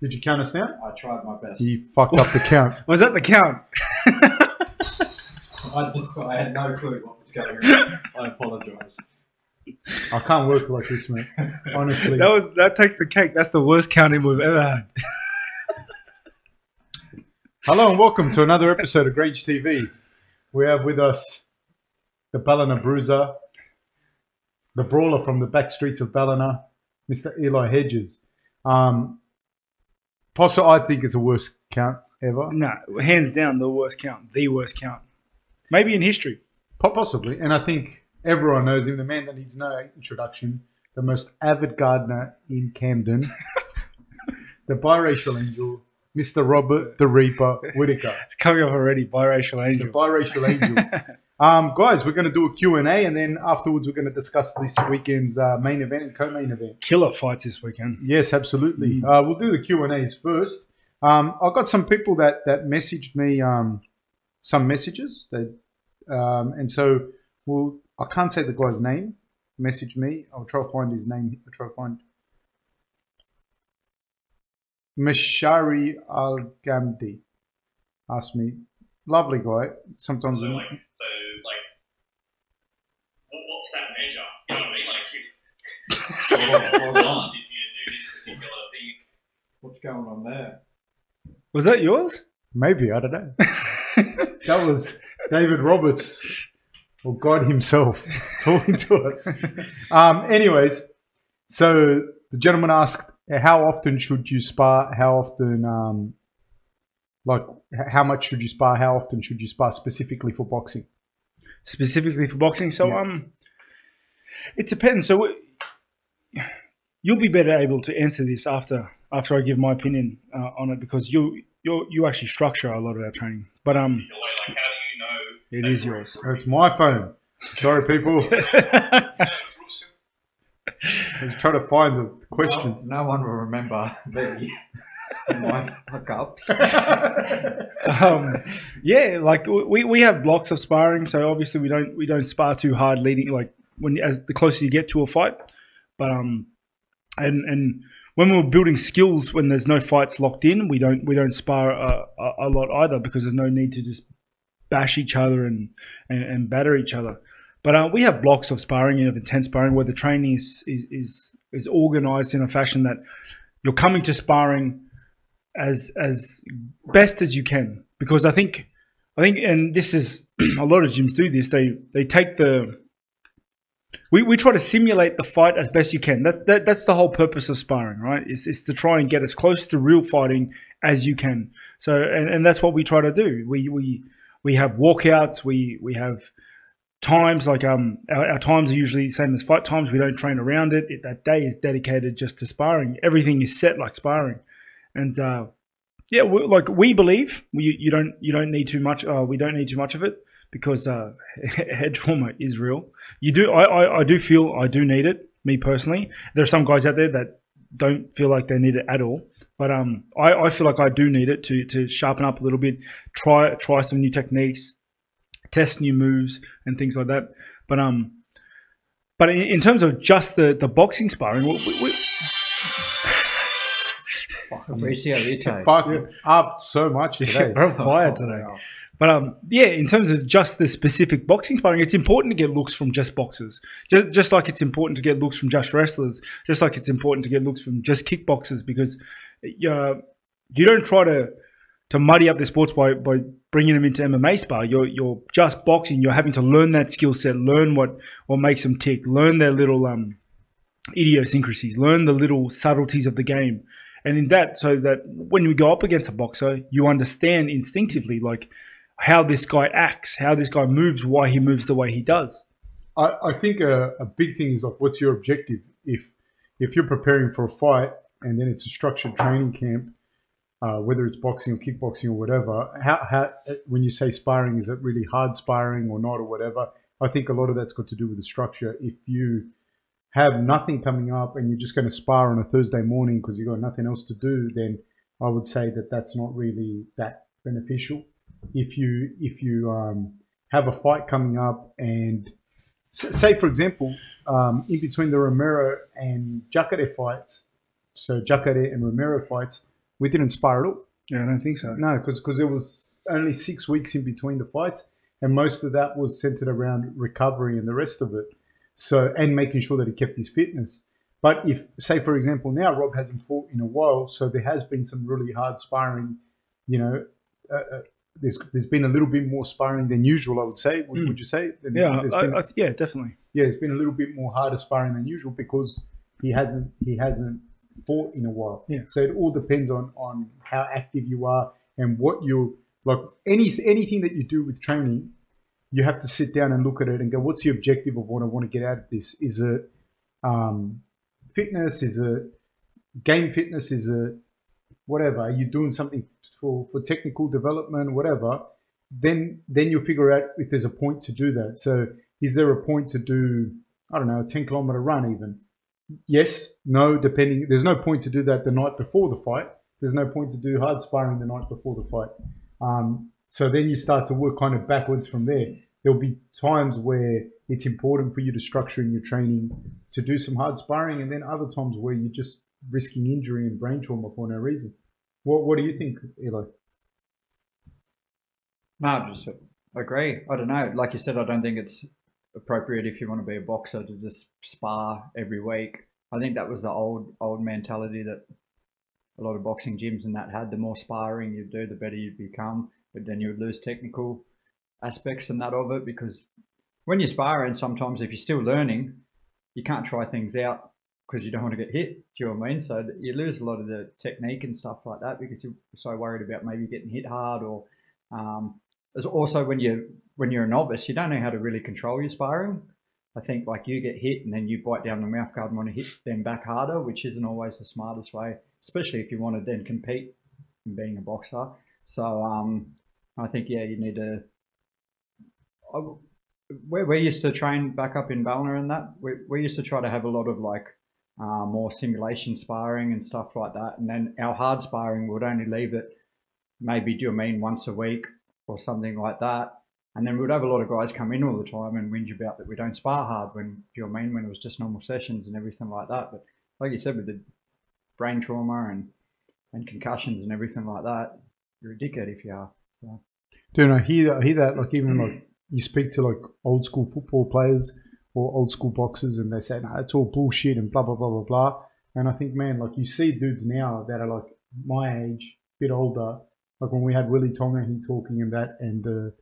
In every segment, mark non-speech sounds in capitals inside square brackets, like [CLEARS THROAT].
Did you count us down? I tried my best. You fucked up the count. [LAUGHS] Was that the count? [LAUGHS] I, I had no clue what was going on. I apologise. I can't work like this, mate. Honestly. That was that takes the cake. That's the worst counting we've ever had. [LAUGHS] Hello and welcome to another episode of Grange TV. We have with us the Ballina Bruiser, the brawler from the back streets of Ballina, Mr. Eli Hedges. Um, Posse, I think is the worst count ever. No, hands down the worst count. The worst count. Maybe in history. Possibly. And I think everyone knows him, the man that needs no introduction, the most avid gardener in Camden, [LAUGHS] the biracial angel, Mr. Robert the Reaper Whittaker. It's coming up already. Biracial The angel. biracial angel. [LAUGHS] Um, guys, we're going to do a Q&A and then afterwards we're going to discuss this weekend's uh, main event and co-main event. Killer fights this weekend. Yes, absolutely. Mm. Uh, we'll do the Q&As first. Um, I've got some people that, that messaged me um, some messages. That, um, and so we'll, I can't say the guy's name. Message me. I'll try to find his name. I'll try to find. Mashari Al Gamdi asked me. Lovely guy. Sometimes. So like, so like, what, what's that measure? You know what I mean? Like, Hold hold on. did you do this particular thing? What's going on there? Was that yours? Maybe, I don't know. that was David Roberts, or God himself, [LAUGHS] talking to us. Um, anyways, so the gentleman asked, how often should you spar? How often, um, like, how much should you spar? How often should you spar specifically for boxing? Specifically for boxing. So Yeah. um, it depends. So w- you'll be better able to answer this after after I give my opinion uh, on it because you you you actually structure a lot of our training. But um, Like, like, you know? it is yours. It's my phone. Sorry, people. [LAUGHS] No, it's real. I was trying to find the questions. No, no one will remember the my fuck-ups. um, yeah, like we, we have blocks of sparring, so obviously we don't we don't spar too hard leading like when as the closer you get to a fight. But um, and and when we're building skills, when there's no fights locked in, we don't we don't spar a, a, a lot either because there's no need to just bash each other and and, and batter each other. But uh, we have blocks of sparring and of intense sparring where the training is is is, is organized in a fashion that you're coming to sparring as as best as you can because I think I think and this is [CLEARS THROAT] a lot of gyms do this they they take the we, we try to simulate the fight as best you can. That, that that's the whole purpose of sparring right? It's, is to try and get as close to real fighting as you can. So and, and that's what we try to do. We we we have walkouts. We we have times like um our, our times are usually the same as fight times. We don't train around it. it that day is dedicated just to sparring. Everything is set like sparring. And uh, yeah, we, like we believe we, you don't you don't need too much. Uh, we don't need too much of it because uh, [LAUGHS] head trauma is real. You do. I, I I do feel I do need it. Me personally, there are some guys out there that don't feel like they need it at all. But um, I, I feel like I do need it to to sharpen up a little bit, try try some new techniques, test new moves and things like that. But um, but in, in terms of just the the boxing sparring, we, we, we, Appreciate [LAUGHS] Fuck up so much today. [LAUGHS] we're quiet today. But um, yeah, in terms of just the specific boxing sparring, it's important to get looks from just boxers. Just, just like it's important to get looks from just wrestlers. Just like it's important to get looks from just kickboxers because uh, you don't try to to muddy up the sports by, by bringing them into MMA spar. You're you're just boxing. You're having to learn that skill set, learn what what makes them tick, learn their little um idiosyncrasies, learn the little subtleties of the game. And in that, so that when you go up against a boxer, you understand instinctively like how this guy acts, how this guy moves, why he moves the way he does. I, I think a, a big thing is like, what's your objective? If if you're preparing for a fight and then it's a structured training camp, uh, whether it's boxing or kickboxing or whatever, how, how when you say sparring, is it really hard sparring or not or whatever? I think a lot of that's got to do with the structure. If you have nothing coming up and you're just going to spar on a Thursday morning because you've got nothing else to do, then I would say that that's not really that beneficial. If you if you um, have a fight coming up and say for example um, in between the Romero and Jacare fights, so Jacare and Romero fights, we didn't spar at all. Yeah, I don't think so. No, because because there was only six weeks in between the fights, and most of that was centered around recovery and the rest of it. So and making sure that he kept his fitness. But if, say, for example, now Rob hasn't fought in a while, so there has been some really hard sparring. You know, uh, uh, there's there's been a little bit more sparring than usual. I would say. Would, Mm. would you say? Than- Yeah, I, been- I, yeah, definitely. yeah, it's been a little bit more harder sparring than usual because he hasn't he hasn't fought in a while. Yeah. So it all depends on on how active you are and what you like. Any anything that you do with training, you have to sit down and look at it and go, what's the objective of what I want to get out of this? Is it um, fitness? Is it game fitness? Is it whatever? you're doing something for for technical development? Whatever. Then then you'll figure out if there's a point to do that. So is there a point to do I don't know a 10 kilometer run even yes no depending there's no point to do that the night before the fight there's no point to do hard sparring the night before the fight um, so then you start to work kind of backwards from there there'll be times where it's important for you to structure in your training to do some hard sparring and then other times where you're just risking injury and brain trauma for no reason what, what do you think Eli? No, I just agree. I don't know. Like you said, I don't think it's appropriate if you want to be a boxer to just spar every week. I think that was the old old mentality that a lot of boxing gyms and that had. The more sparring you do, the better you become. But then you would lose technical aspects and that of it because when you're sparring, sometimes if you're still learning, you can't try things out because you don't want to get hit. Do you know what I mean? So you lose a lot of the technique and stuff like that because you're so worried about maybe getting hit hard or um, also when you when you're a novice, you don't know how to really control your sparring. I think like you get hit and then you bite down the mouth guard and want to hit them back harder, which isn't always the smartest way, especially if you want to then compete in being a boxer. So um, I think yeah, you need to. I, we, we used to train back up in Ballina and that. We, we used to try to have a lot of like uh, more simulation sparring and stuff like that. And then our hard sparring would only leave it maybe do you mean once a week or something like that. And then we'd have a lot of guys come in all the time and whinge about that we don't spar hard when do you mean when it was just normal sessions and everything like that. But like you said, with the brain trauma and and concussions and everything like that, you're a dickhead if you are. Dude, I hear I hear that like even like [CLEARS THROAT] you speak to like old school football players or old school boxers and they say, no, it's all bullshit and blah blah blah blah blah. And I think, man, like you see dudes now that are like my age, a bit older, like when we had Willie Tonga, he talking and that and the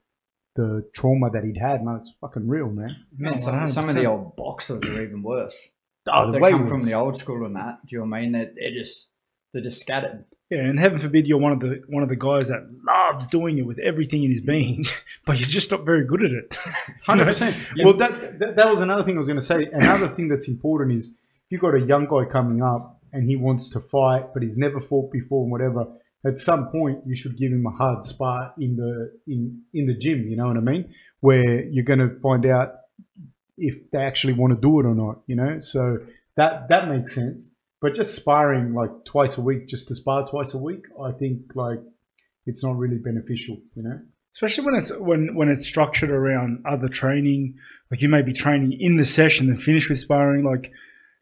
the trauma that he'd had, man, it's fucking real, man. Man, No, some, some of the old boxers are even worse. Oh, they way come from the old school and that. Do you know what I mean? They're, they're just they're just scattered. Yeah, and heaven forbid you're one of the one of the guys that loves doing it with everything in his being, [LAUGHS] but you're just not very good at it. [LAUGHS] Hundred percent. Well, that, that that was another thing I was going to say. Another thing that's important is if you've got a young guy coming up and he wants to fight, but he's never fought before and whatever. At some point, you should give him a hard spar in the in in the gym. You know what I mean? Where you're going to find out if they actually want to do it or not. You know, so that that makes sense. But just sparring like twice a week, just to spar twice a week, I think like it's not really beneficial. You know. Especially when it's when when it's structured around other training, like you may be training in the session and finish with sparring, like,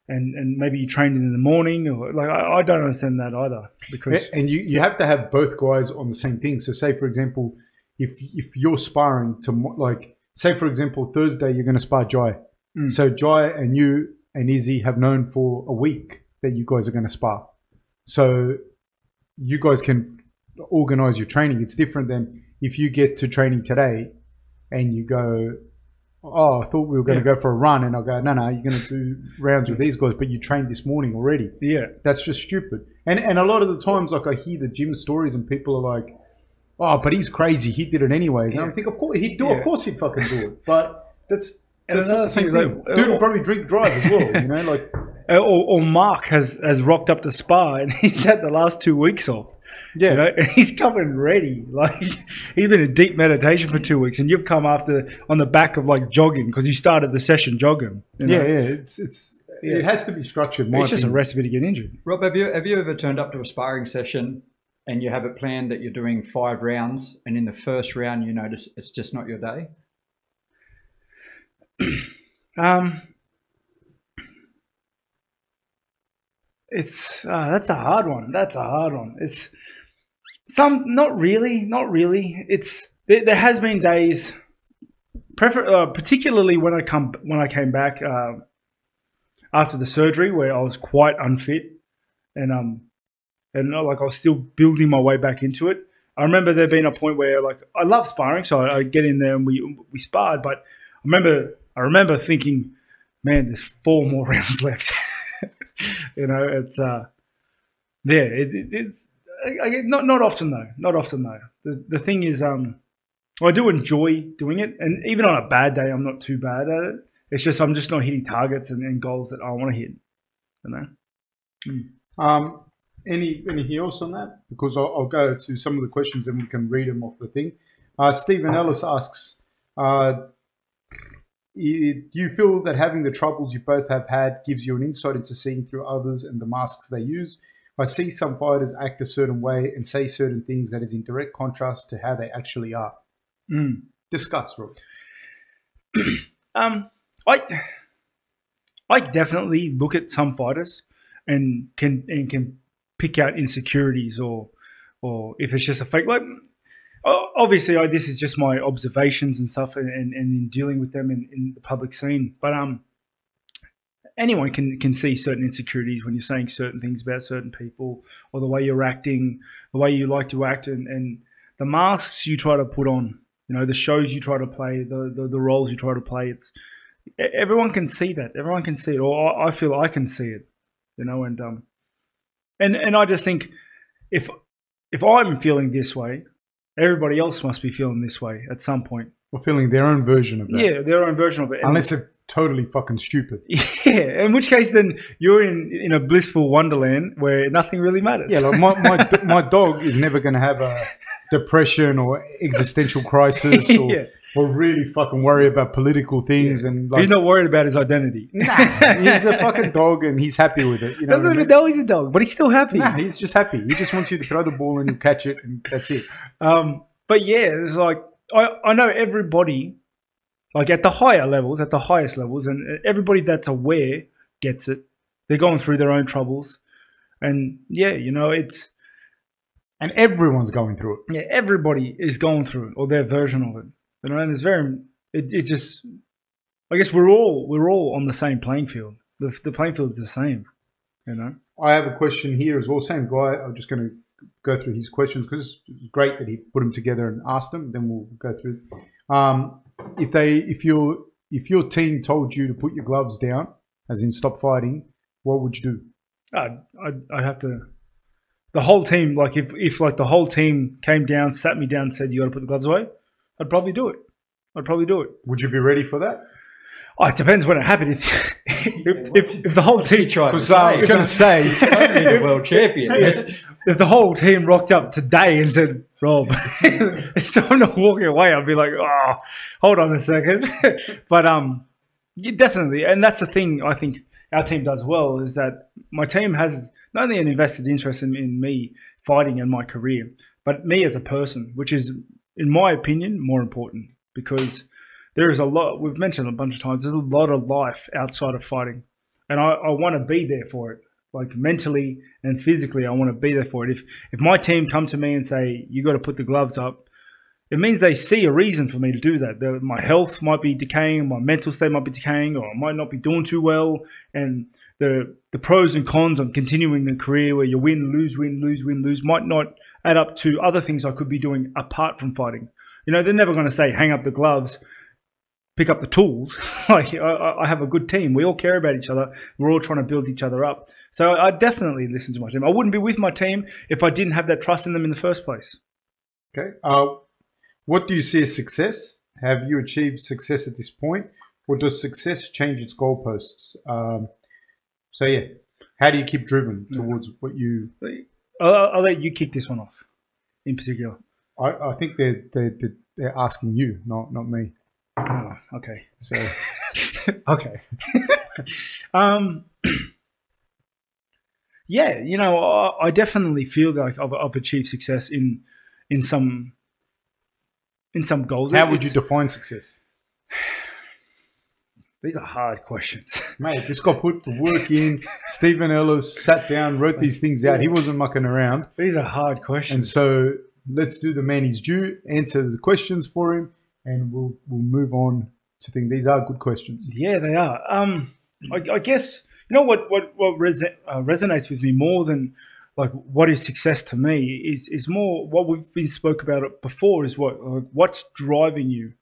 and and maybe you trained in the morning, or like I, I don't understand that either because And you, you have to have both guys on the same thing. So, say for example, if if you're sparring to like, say for example, Thursday you're going to spar Jai. Mm. So Jai and you and Izzy have known for a week that you guys are going to spar. So you guys can organize your training. It's different than if you get to training today and you go, oh, I thought we were going to go for a run, and I go, no, no, you're going to do rounds with these guys, but you trained this morning already yeah, that's just stupid. And and a lot of the times, like I hear the gym stories, and people are like, "Oh, but he's crazy. He did it anyways." And I think, of course he'd do. Yeah. Of course he'd fucking do it. But that's And that's another not the same thing is thing. like, Dude uh, will probably drink drive as well. You know, like [LAUGHS] Uh, or, or Mark has has rocked up to spa [LAUGHS] and he's had the last two weeks off. yeah, You know, and [LAUGHS] he's coming ready. Like he's been in deep meditation for two weeks, and you've come after on the back of like jogging because you started the session jogging. you know? yeah, yeah. It's it's Yeah. it has to be structured. It's just a recipe to get injured. Rob, have you have you ever turned up to a sparring session and you have it planned that you're doing five rounds, and in the first round you notice it's just not your day? [CLEARS THROAT] Um, it's uh, that's a hard one. That's a hard one. It's some not really, not really. It's there, there has been days, prefer, uh, particularly when I come when I came back uh, after the surgery, where I was quite unfit, and um, and uh, like I was still building my way back into it. I remember there being a point where like I love sparring, so I, I get in there and we we sparred. But I remember I remember thinking, man, there's four more [LAUGHS] rounds left. [LAUGHS] you know, it's uh, yeah, it, it, it's I, I, not not often though, not often though. The the thing is, um, I do enjoy doing it, and even on a bad day, I'm not too bad at it. It's just I'm just not hitting targets and, and goals that I want to hit. You know. Um, any anything else on that? Because I'll, I'll go to some of the questions and we can read them off the thing. Uh, Stephen Ellis asks, uh, "Do you feel that having the troubles you both have had gives you an insight into seeing through others and the masks they use? I see some fighters act a certain way and say certain things that is in direct contrast to how they actually are. Mm. Discuss, Rob. [CLEARS THROAT] Um, I I definitely look at some fighters and can and can pick out insecurities or or if it's just a fake. Like obviously, I, this is just my observations and stuff, and, and, in dealing with them in, in the public scene. But um, anyone can can see certain insecurities when you're saying certain things about certain people or the way you're acting, the way you like to act, and, and the masks you try to put on. You know, the shows you try to play, the, the, the roles you try to play. It's everyone can see that. Everyone can see it, or I I feel I can see it. You know, and um, and and I just think if if I'm feeling this way, everybody else must be feeling this way at some point. Or feeling their own version of that. Yeah, their own version of it. And- Unless they're totally fucking stupid. [LAUGHS] yeah, in which case then you're in in a blissful wonderland where nothing really matters. Yeah, like my, my, [LAUGHS] my dog is never going to have a depression or existential crisis [LAUGHS] or, Yeah. or really fucking worry about political things. And like, he's not worried about his identity. nah, [LAUGHS] he's a [LAUGHS] fucking dog and he's happy with it. You know Doesn't what I even mean? know he's a dog, but he's still happy. Nah, he's just happy. He just wants you to throw the ball and you catch it, and that's it. Um, but yeah, it's like I, I know everybody, like at the higher levels, at the highest levels, and everybody that's aware gets it. They're going through their own troubles, and yeah, you know, it's And everyone's going through it. yeah, everybody is going through it or their version of it. You know, and it's very, it, it just, I guess we're all we're all on the same playing field. The, the playing field is the same. You know. I have a question here as well. Same guy. I'm just going to go through his questions because it's great that he put them together and asked them. Then we'll go through. Um, if they, if your, if your team told you to put your gloves down, as in stop fighting, what would you do? I'd, I'd, I'd have to. The whole team, like if, if like the whole team came down, sat me down, and said you got to put the gloves away, I'd probably do it. I'd probably do it. Would you be ready for that? Oh, it depends when it happened. If [LAUGHS] if, if, if the whole team, tried to uh, I was say. going to say, Only the world [LAUGHS] champion. Yes. [LAUGHS] if the whole team rocked up today and said, "Rob, it's time to walk away," I'd be like, "Oh, hold on a second. but um, yeah, definitely, and that's the thing I think our team does well is that my team has not only an invested interest in, in me fighting and my career, but me as a person, which is, in my opinion, more important because there is a lot. We've mentioned a bunch of times. There's a lot of life outside of fighting, and I, I want to be there for it like mentally and physically, I want to be there for it. If if my team come to me and say you got to put the gloves up, it means they see a reason for me to do that. My health might be decaying, my mental state might be decaying, or I might not be doing too well. And the the pros and cons of continuing the career where you win, lose, win, lose, win, lose might not add up to other things I could be doing apart from fighting. You know, they're never going to say hang up the gloves pick up the tools. [LAUGHS] like I- I, I have a good team. We all care about each other. We're all trying to build each other up. So I definitely listen to my team. I wouldn't be with my team if I didn't have that trust in them in the first place. okay. Uh, what do you see as success? Have you achieved success at this point, or does success change its goalposts? Um, so yeah, how do you keep driven towards what you? I'll, I'll let you kick this one off, in particular. I, I think they're, they're they're they're asking you, not not me. Oh, okay. So [LAUGHS] okay. [LAUGHS] um, [CLEARS THROAT] yeah, you know, I, I definitely feel like I've, I've achieved success in in some in some goals. how would you define success? [SIGHS] These are hard questions. [LAUGHS] Mate, this guy put the work in. Stephen Ellis sat down, wrote these things out. He wasn't mucking around. These are hard questions. And so let's do the man he's due, answer the questions for him, and we'll we'll move on to think these are good questions. Yeah, they are. Um, I, I guess you know what what what resi- uh, resonates with me more than like what is success to me is is more what we've been spoke about before is what like, what's driving you.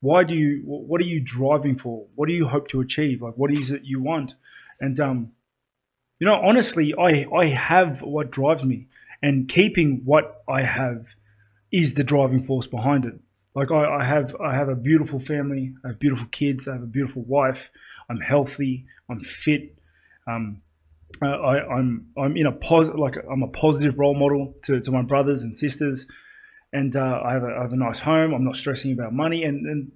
Why do you? What are you driving for? What do you hope to achieve? Like, what is it you want? And um, you know, honestly, I I have what drives me, and keeping what I have is the driving force behind it. Like I, I have I have a beautiful family, I have beautiful kids, I have a beautiful wife. I'm healthy, I'm fit. Um, I, I'm I'm in a pos like I'm a positive role model to, to my brothers and sisters, and uh, I have a I have a nice home. I'm not stressing about money, and and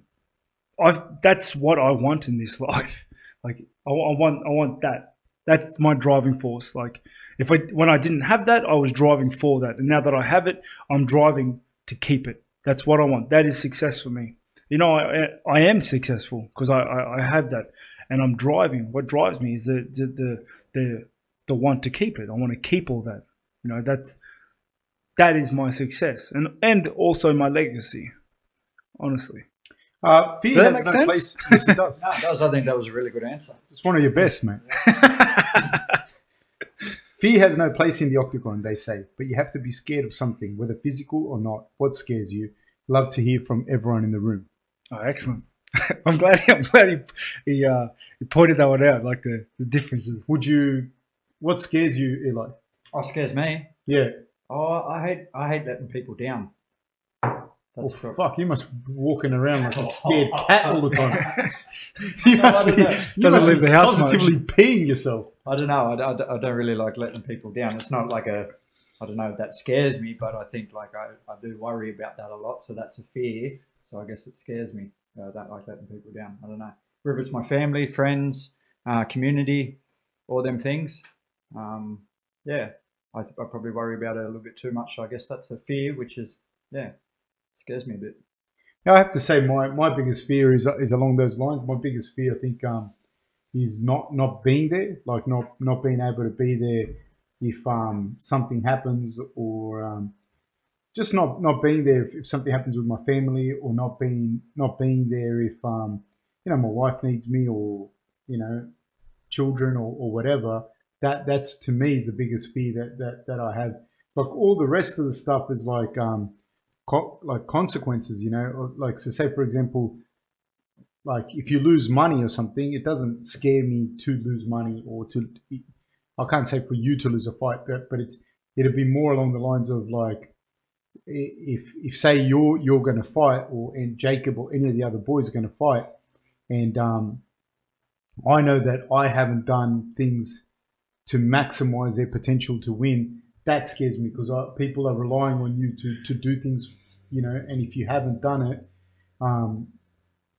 I've that's what I want in this [LAUGHS] life. Like I, I want I want that. That's my driving force. Like if I when I didn't have that, I was driving for that, and now that I have it, I'm driving to keep it. That's what I want. That is success for me. You know, I I am successful because I, I, I have that, and I'm driving. What drives me is the the the the, the want to keep it. I want to keep all that. You know, that's that is my success, and and also my legacy. Honestly, Uh, fear Does that has make no sense? place. Yes, it does. [LAUGHS] No, it does. I think that was a really good answer. It's one of your best, mate. [LAUGHS] Fear has no place in the octagon, they say, but you have to be scared of something, whether physical or not. What scares you? Love to hear from everyone in the room. oh, excellent. [LAUGHS] I'm glad. I'm glad he he, uh, he pointed that one out, like the, the differences. Would you? What scares you, Eli? Oh, scares me. Yeah. Oh, I hate I hate letting people down. Oh, That's prob- fuck, you must be walking around like a [LAUGHS] scared cat all the time. [LAUGHS] [LAUGHS] you must be, you must leave be the house much. positively peeing yourself. I don't know. I, I, I don't really like letting people down. It's not like a, I don't know that scares me, but I think like I, I do worry about that a lot. So that's a fear. So I guess it scares me. I don't like letting people down. I don't know. Whether it's my family, friends, uh, community, all them things. Um, yeah, I, I probably worry about it a little bit too much. So I guess that's a fear, which is, yeah, scares me a bit. Now, I have to say, my, my biggest fear is is along those lines. My biggest fear, I think, um, is not not being there, like not not being able to be there if um, something happens, or um, just not not being there if, if something happens with my family, or not being not being there if um, you know my wife needs me, or you know children, or, or whatever. That that's to me is the biggest fear that that that I have. Like all the rest of the stuff is like um, co- like consequences, you know, like so say for example, like if you lose money or something, it doesn't scare me to lose money or to I can't say for you to lose a fight, but but it's it'd be more along the lines of like if if say you're you're going to fight or and Jacob or any of the other boys are going to fight, and um, I know that I haven't done things to maximize their potential to win. That scares me because people are relying on you to to do things, you know. And if you haven't done it, um,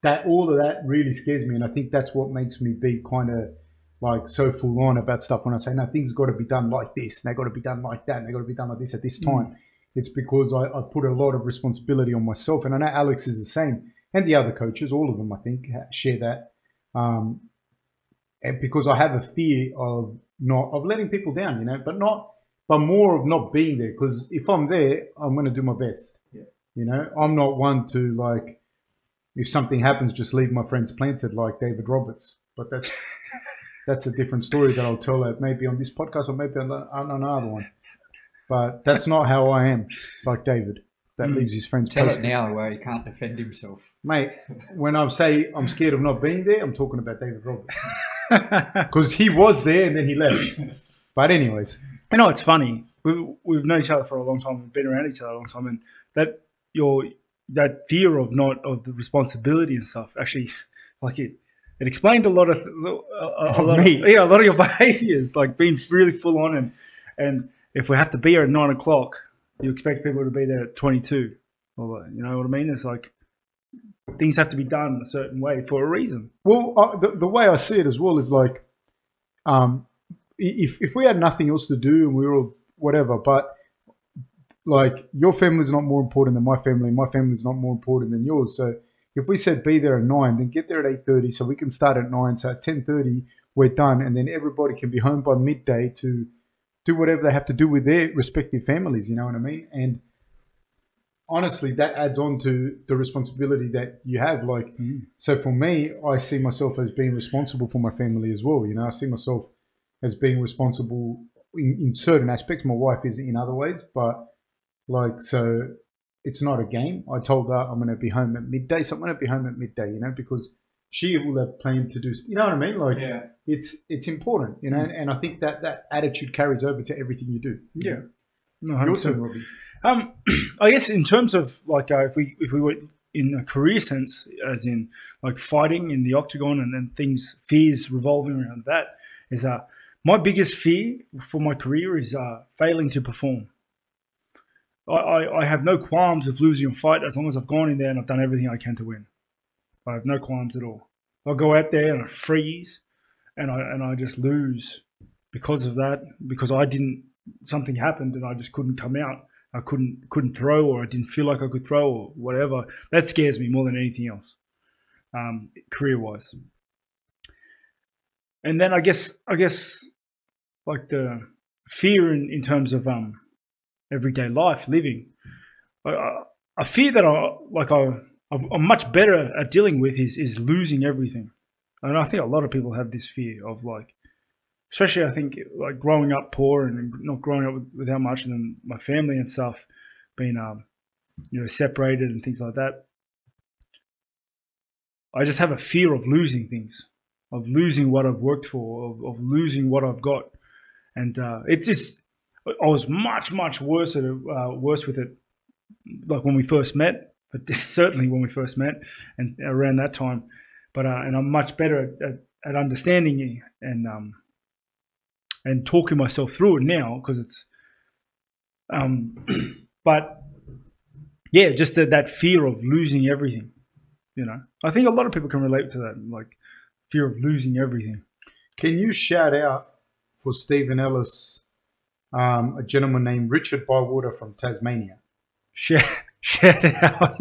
that all of that really scares me. And I think that's what makes me be kind of like so full on about stuff when I say no, things got to be done like this, and they got to be done like that, and they got to be done like this at this time. It's because I, I put a lot of responsibility on myself, and I know Alex is the same, and the other coaches, all of them, I think, share that. Um, because I have a fear of not of letting people down, you know, but not, but more of not being there. Because if I'm there, I'm going to do my best. Yeah. You know, I'm not one to like, if something happens, just leave my friends planted like David Roberts. But that's [LAUGHS] that's a different story that I'll tell at maybe on this podcast or maybe on, on another one. But that's not how I am, like David, that Mm. leaves his friends Tell it posted. now where he can't defend himself. Mate, when I say I'm scared of not being there, I'm talking about David Roberts. [LAUGHS] [LAUGHS] Because he was there and then he left. But anyways, You know, it's funny. We've, we've known each other for a long time. We've been around each other a long time, and that your that fear of not of the responsibility and stuff actually, like it, it explained a lot of a, a, lot me. Of, yeah, a lot of your [LAUGHS] behaviors, like being really full on and and if we have to be here at nine o'clock, you expect people to be there at twenty two. Or you know what I mean? It's like things have to be done a certain way for a reason. well, uh, the, the way I see it as well is like, um, if, if we had nothing else to do and we were all whatever, but like your family is not more important than my family, my family is not more important than yours. So if we said be there at nine, then get there at eight thirty, so we can start at nine. So at ten thirty, we're done, and then everybody can be home by midday to do whatever they have to do with their respective families. You know what I mean? And honestly, that adds on to the responsibility that you have. Like, Mm. so for me, I see myself as being responsible for my family as well. You know, I see myself as being responsible in, in certain aspects. My wife is in other ways, but like, so it's not a game. I told her I'm going to be home at midday, so I'm going to be home at midday. You know, because she will have planned to do. You know what I mean? Like, Yeah. it's it's important. You know, and I think that that attitude carries over to everything you do. Yeah. No, Your turn, Robbie. Um, [CLEARS THROAT] I guess in terms of like uh, if we if we were in a career sense, as in like fighting in the octagon and then things fears revolving around that, is uh my biggest fear for my career is uh failing to perform. I, I, I have no qualms of losing a fight as long as I've gone in there and I've done everything I can to win. I have no qualms at all. I'll go out there and I freeze, and I and I just lose because of that because I didn't something happened and I just couldn't come out. I couldn't couldn't throw or I didn't feel like I could throw or whatever. That scares me more than anything else, um, career wise. And then I guess I guess like the fear in, in terms of um, everyday life living, I, I, I fear that I like I I'm much better at dealing with is is losing everything, and I think a lot of people have this fear of like especially I think like growing up poor and not growing up with, without much, and then my family and stuff being um, you know separated and things like that. I just have a fear of losing things, of losing what I've worked for, of, of losing what I've got, and uh, it's just I was much much worse at uh, worse with it, like when we first met, but [LAUGHS] certainly when we first met and around that time. But uh, and I'm much better at, at, at understanding you and um, and talking myself through it now because it's um [CLEARS THROAT] but yeah just that, that fear of losing everything you know i think a lot of people can relate to that like fear of losing everything Can you shout out for Stephen Ellis, um, a gentleman named Richard Bywater from Tasmania? shout, [LAUGHS] shout out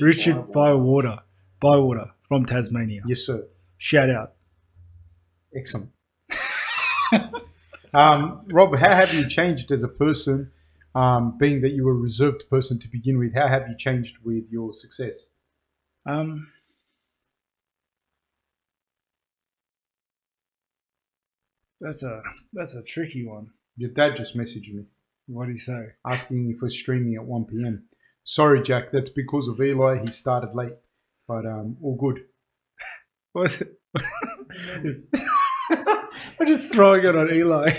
richard bywater bywater from tasmania Yes, sir. shout out Excellent. [LAUGHS] um, Rob, how have you changed as a person? Um, being that you were a reserved person to begin with, how have you changed with your success? um that's a that's a tricky one Your dad just messaged me what do you say asking if we're streaming at 1 p.m. Sorry, Jack, that's because of Eli. He started late, but um, all good. [LAUGHS] What? [LAUGHS] [LAUGHS] I'm just throwing it on Eli.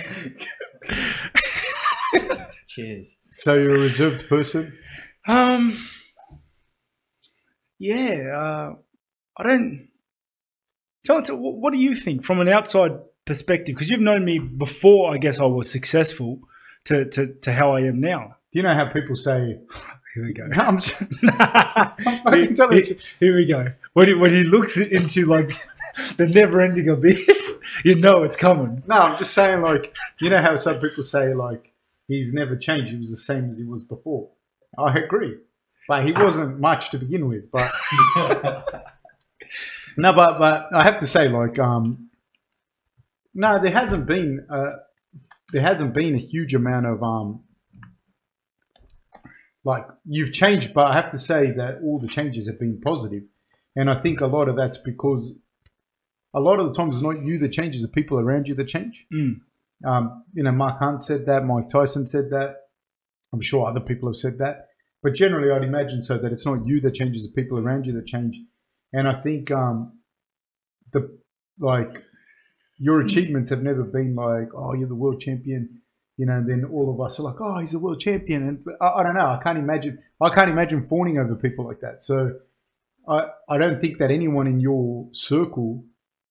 Cheers. So you're a reserved person. um, yeah, uh, I don't. Tell us, what do you think from an outside perspective? Because you've known me before, I guess I was successful to, to, to how I am now. Do you know how people say? [LAUGHS] Here we go. [LAUGHS] I'm just, fucking telling here, here we go. When he, when he looks into like the never-ending abyss, you know it's coming. no, I'm just saying like you know how some people say like he's never changed. He was the same as he was before. I agree, but he wasn't much to begin with. But [LAUGHS] no, but but I have to say like um no, there hasn't been uh there hasn't been a huge amount of um like you've changed, but I have to say that all the changes have been positive, and I think a lot of that's because a lot of the times it's not you that changes, the people around you that change. Mm. Um, you know, Mark Hunt said that, Mike Tyson said that. I'm sure other people have said that, but generally, I'd imagine so that it's not you that changes, the people around you that change. And I think um, the like your achievements have never been like, oh, you're the world champion, you know. And then all of us are like, oh, he's a world champion, and I, I don't know. I can't imagine. I can't imagine fawning over people like that. So I I don't think that anyone in your circle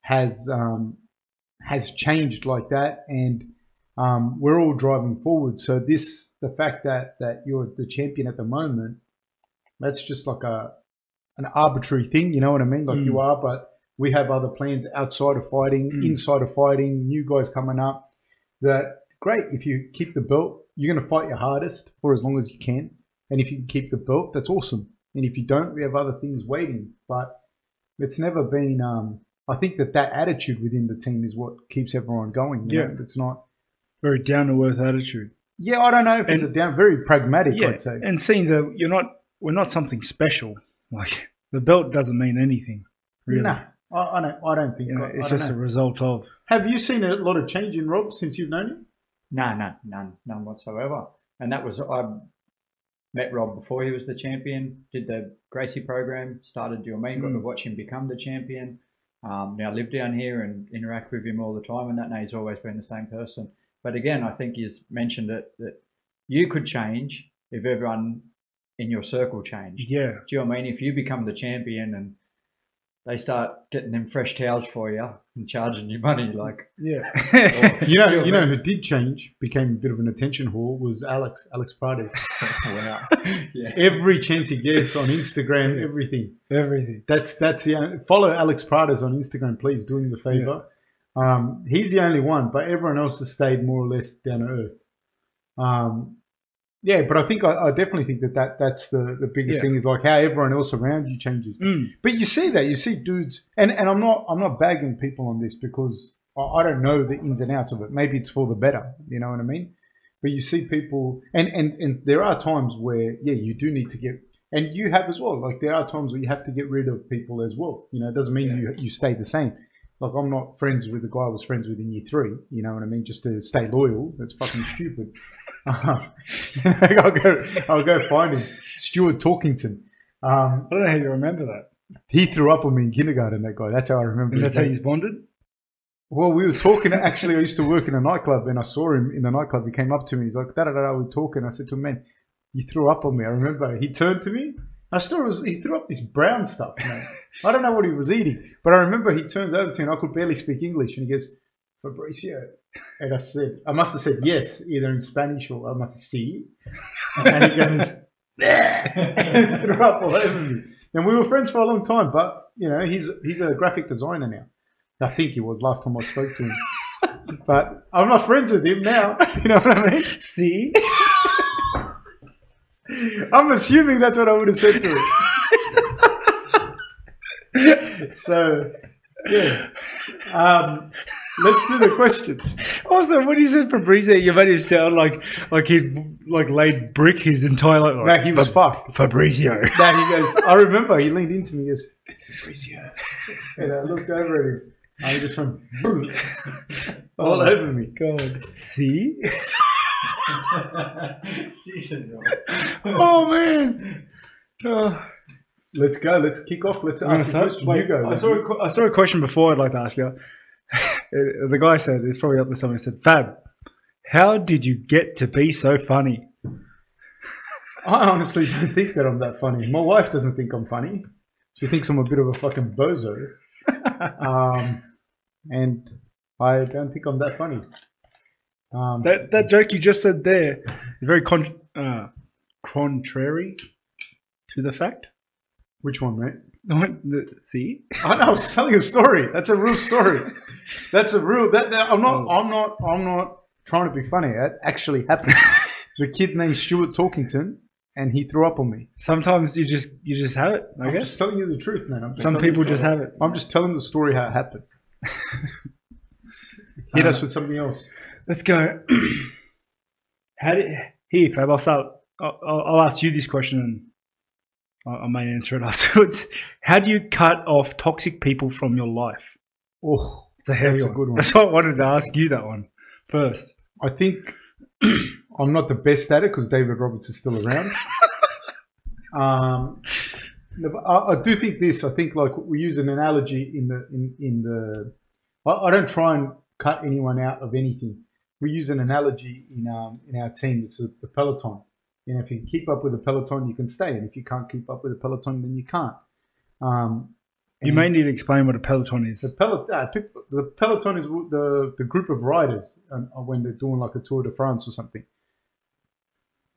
has um, has changed like that, and um, we're all driving forward. So this, the fact that that you're the champion at the moment, that's just like a an arbitrary thing. You know what I mean? Like Mm. you are, but we have other plans outside of fighting, Mm. inside of fighting, new guys coming up. That great. If you keep the belt, you're going to fight your hardest for as long as you can, and if you can keep the belt, that's awesome. and if you don't, we have other things waiting. But it's never been. Um, I think that that attitude within the team is what keeps everyone going. you Yeah. know? it's not. Very down to earth attitude. Yeah, I don't know if it's a down. Very pragmatic, Yeah, I'd say. and seeing that you're not, we're not something special. Like the belt doesn't mean anything. Really, No, I, I don't. I don't think. You know, I, it's I don't just a result of. Have you seen a lot of change in Rob since you've known him? No, no, none, none whatsoever. And that was I met Rob before he was the champion. Did the Gracie program. Started Dual Mean. Got to Mm. watch him become the champion. Um, now live down here and interact with him all the time. And that now he's always been the same person. But again, I think he's mentioned it that you could change if everyone in your circle changed. Yeah, Do you know what I mean? If you become the champion and they start getting them fresh towels for you and charging you money, like yeah. [LAUGHS] You know, you know who did change, became a bit of an attention whore, was Alex, Alex Prades. [LAUGHS] wow, [LAUGHS] yeah. Every chance he gets on Instagram, everything. Everything. That's that's the only, follow Alex Prades on Instagram, please. Do him the favor. Um, he's the only one, but everyone else has stayed more or less down to earth. Um, yeah, but I think I, I definitely think that, that that's the, the biggest Yeah. thing is like how everyone else around you changes. Mm. But you see that you see dudes, and, and I'm not I'm not bagging people on this because I, I don't know the ins and outs of it. Maybe it's for the better, you know what I mean? But you see people, and and and there are times where yeah, you do need to get, and you have as well. Like there are times where you have to get rid of people as well. You know, it doesn't mean you you stay the same. Like I'm not friends with the guy I was friends with in year three. You know what I mean? Just to stay loyal. That's fucking stupid. [LAUGHS] I'll go. I'll go find him. Stuart Talkington. Um, I don't know how you remember that. he threw up on me in kindergarten. That guy. That's how I remember. And that's how he's bonded. Well, we were talking. Actually, I used to work in a nightclub, and I saw him in the nightclub. He came up to me. He's like, "Da da da." da." We were talking. I said to him, "Man, you threw up on me." I remember. He turned to me. I still was. He threw up this brown stuff. Man. I don't know what he was eating, but I remember he turns over to me, and I could barely speak English, and he goes, "Fabricio," and I said, "I must have said yes, either in Spanish or I must have see." [LAUGHS] And he goes, and [LAUGHS] threw up all over me. And we were friends for a long time, but you know, he's he's a graphic designer now. I think he was last time I spoke to him. [LAUGHS] But I'm not friends with him now. You know what I mean? See? I'm assuming that's what I would have said to him. so, yeah. Um, let's do the questions. Also, when you said Fabrizio, you made him sound like like he'd like laid brick his entire life. No, he was fucked. Fabrizio. No, he goes, I remember he leaned into me, he goes, Fabrizio. And I looked over at him. And he just went, boom, [LAUGHS] all over me. God. See? [LAUGHS] Season. Oh man. Oh. Let's go. Let's kick off. Let's ask the question. Wait, you go. I saw, a, saw a question before I'd like to ask you. [LAUGHS] the guy said, it's probably up to someone, he said, Fab, how did you get to be so funny? I honestly don't think that I'm that funny. My wife doesn't think I'm funny. She thinks I'm a bit of a fucking bozo. [LAUGHS] um, and I don't think I'm that funny. Um, That, that joke you just said there is very con- uh, contrary to the fact. Which one, mate? The one- the- See? I. [LAUGHS] I was telling a story. That's a real story. That's a real. That, that I'm not. I'm not. I'm not trying to be funny. That actually happened. [LAUGHS] the kid's name's Stuart Talkington, and he threw up on me. Sometimes you just you just have it, I I'm guess. just telling you the truth, man. I'm just Some people just have it. I'm just telling the story how it happened. [LAUGHS] Hit Uh, us with something else. Let's go. [CLEARS THROAT] How did here, Fab? I'll start. I'll, I'll I'll ask you this question, and I, may answer it [LAUGHS] afterwards. How do you cut off toxic people from your life? Oh, It's a heavy That's a good one. That's why I wanted to ask you that one first. I think [CLEARS THROAT] I'm not the best at it because David Roberts is still around. [LAUGHS] um, I, I do think this. I think like we use an analogy in the in in the. I, I don't try and cut anyone out of anything. We use an analogy in um in our team. It's a, the peloton. You know, if you keep up with the peloton, you can stay, and if you can't keep up with the peloton, then you can't. Um, You may need to explain what a peloton is. the peloton, uh, the peloton is the the group of riders um, uh, when they're doing like a Tour de France or something.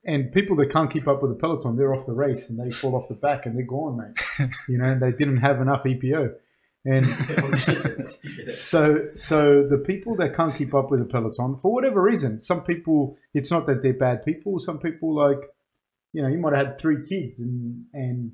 And people that can't keep up with the peloton, they're off the race and they fall off the back and they're gone, mate. [LAUGHS] you know, and they didn't have enough EPO. And [LAUGHS] so, so the people that can't keep up with the peloton for whatever reason, some people, it's not that they're bad people. Some people like, you know, you might have had three kids and and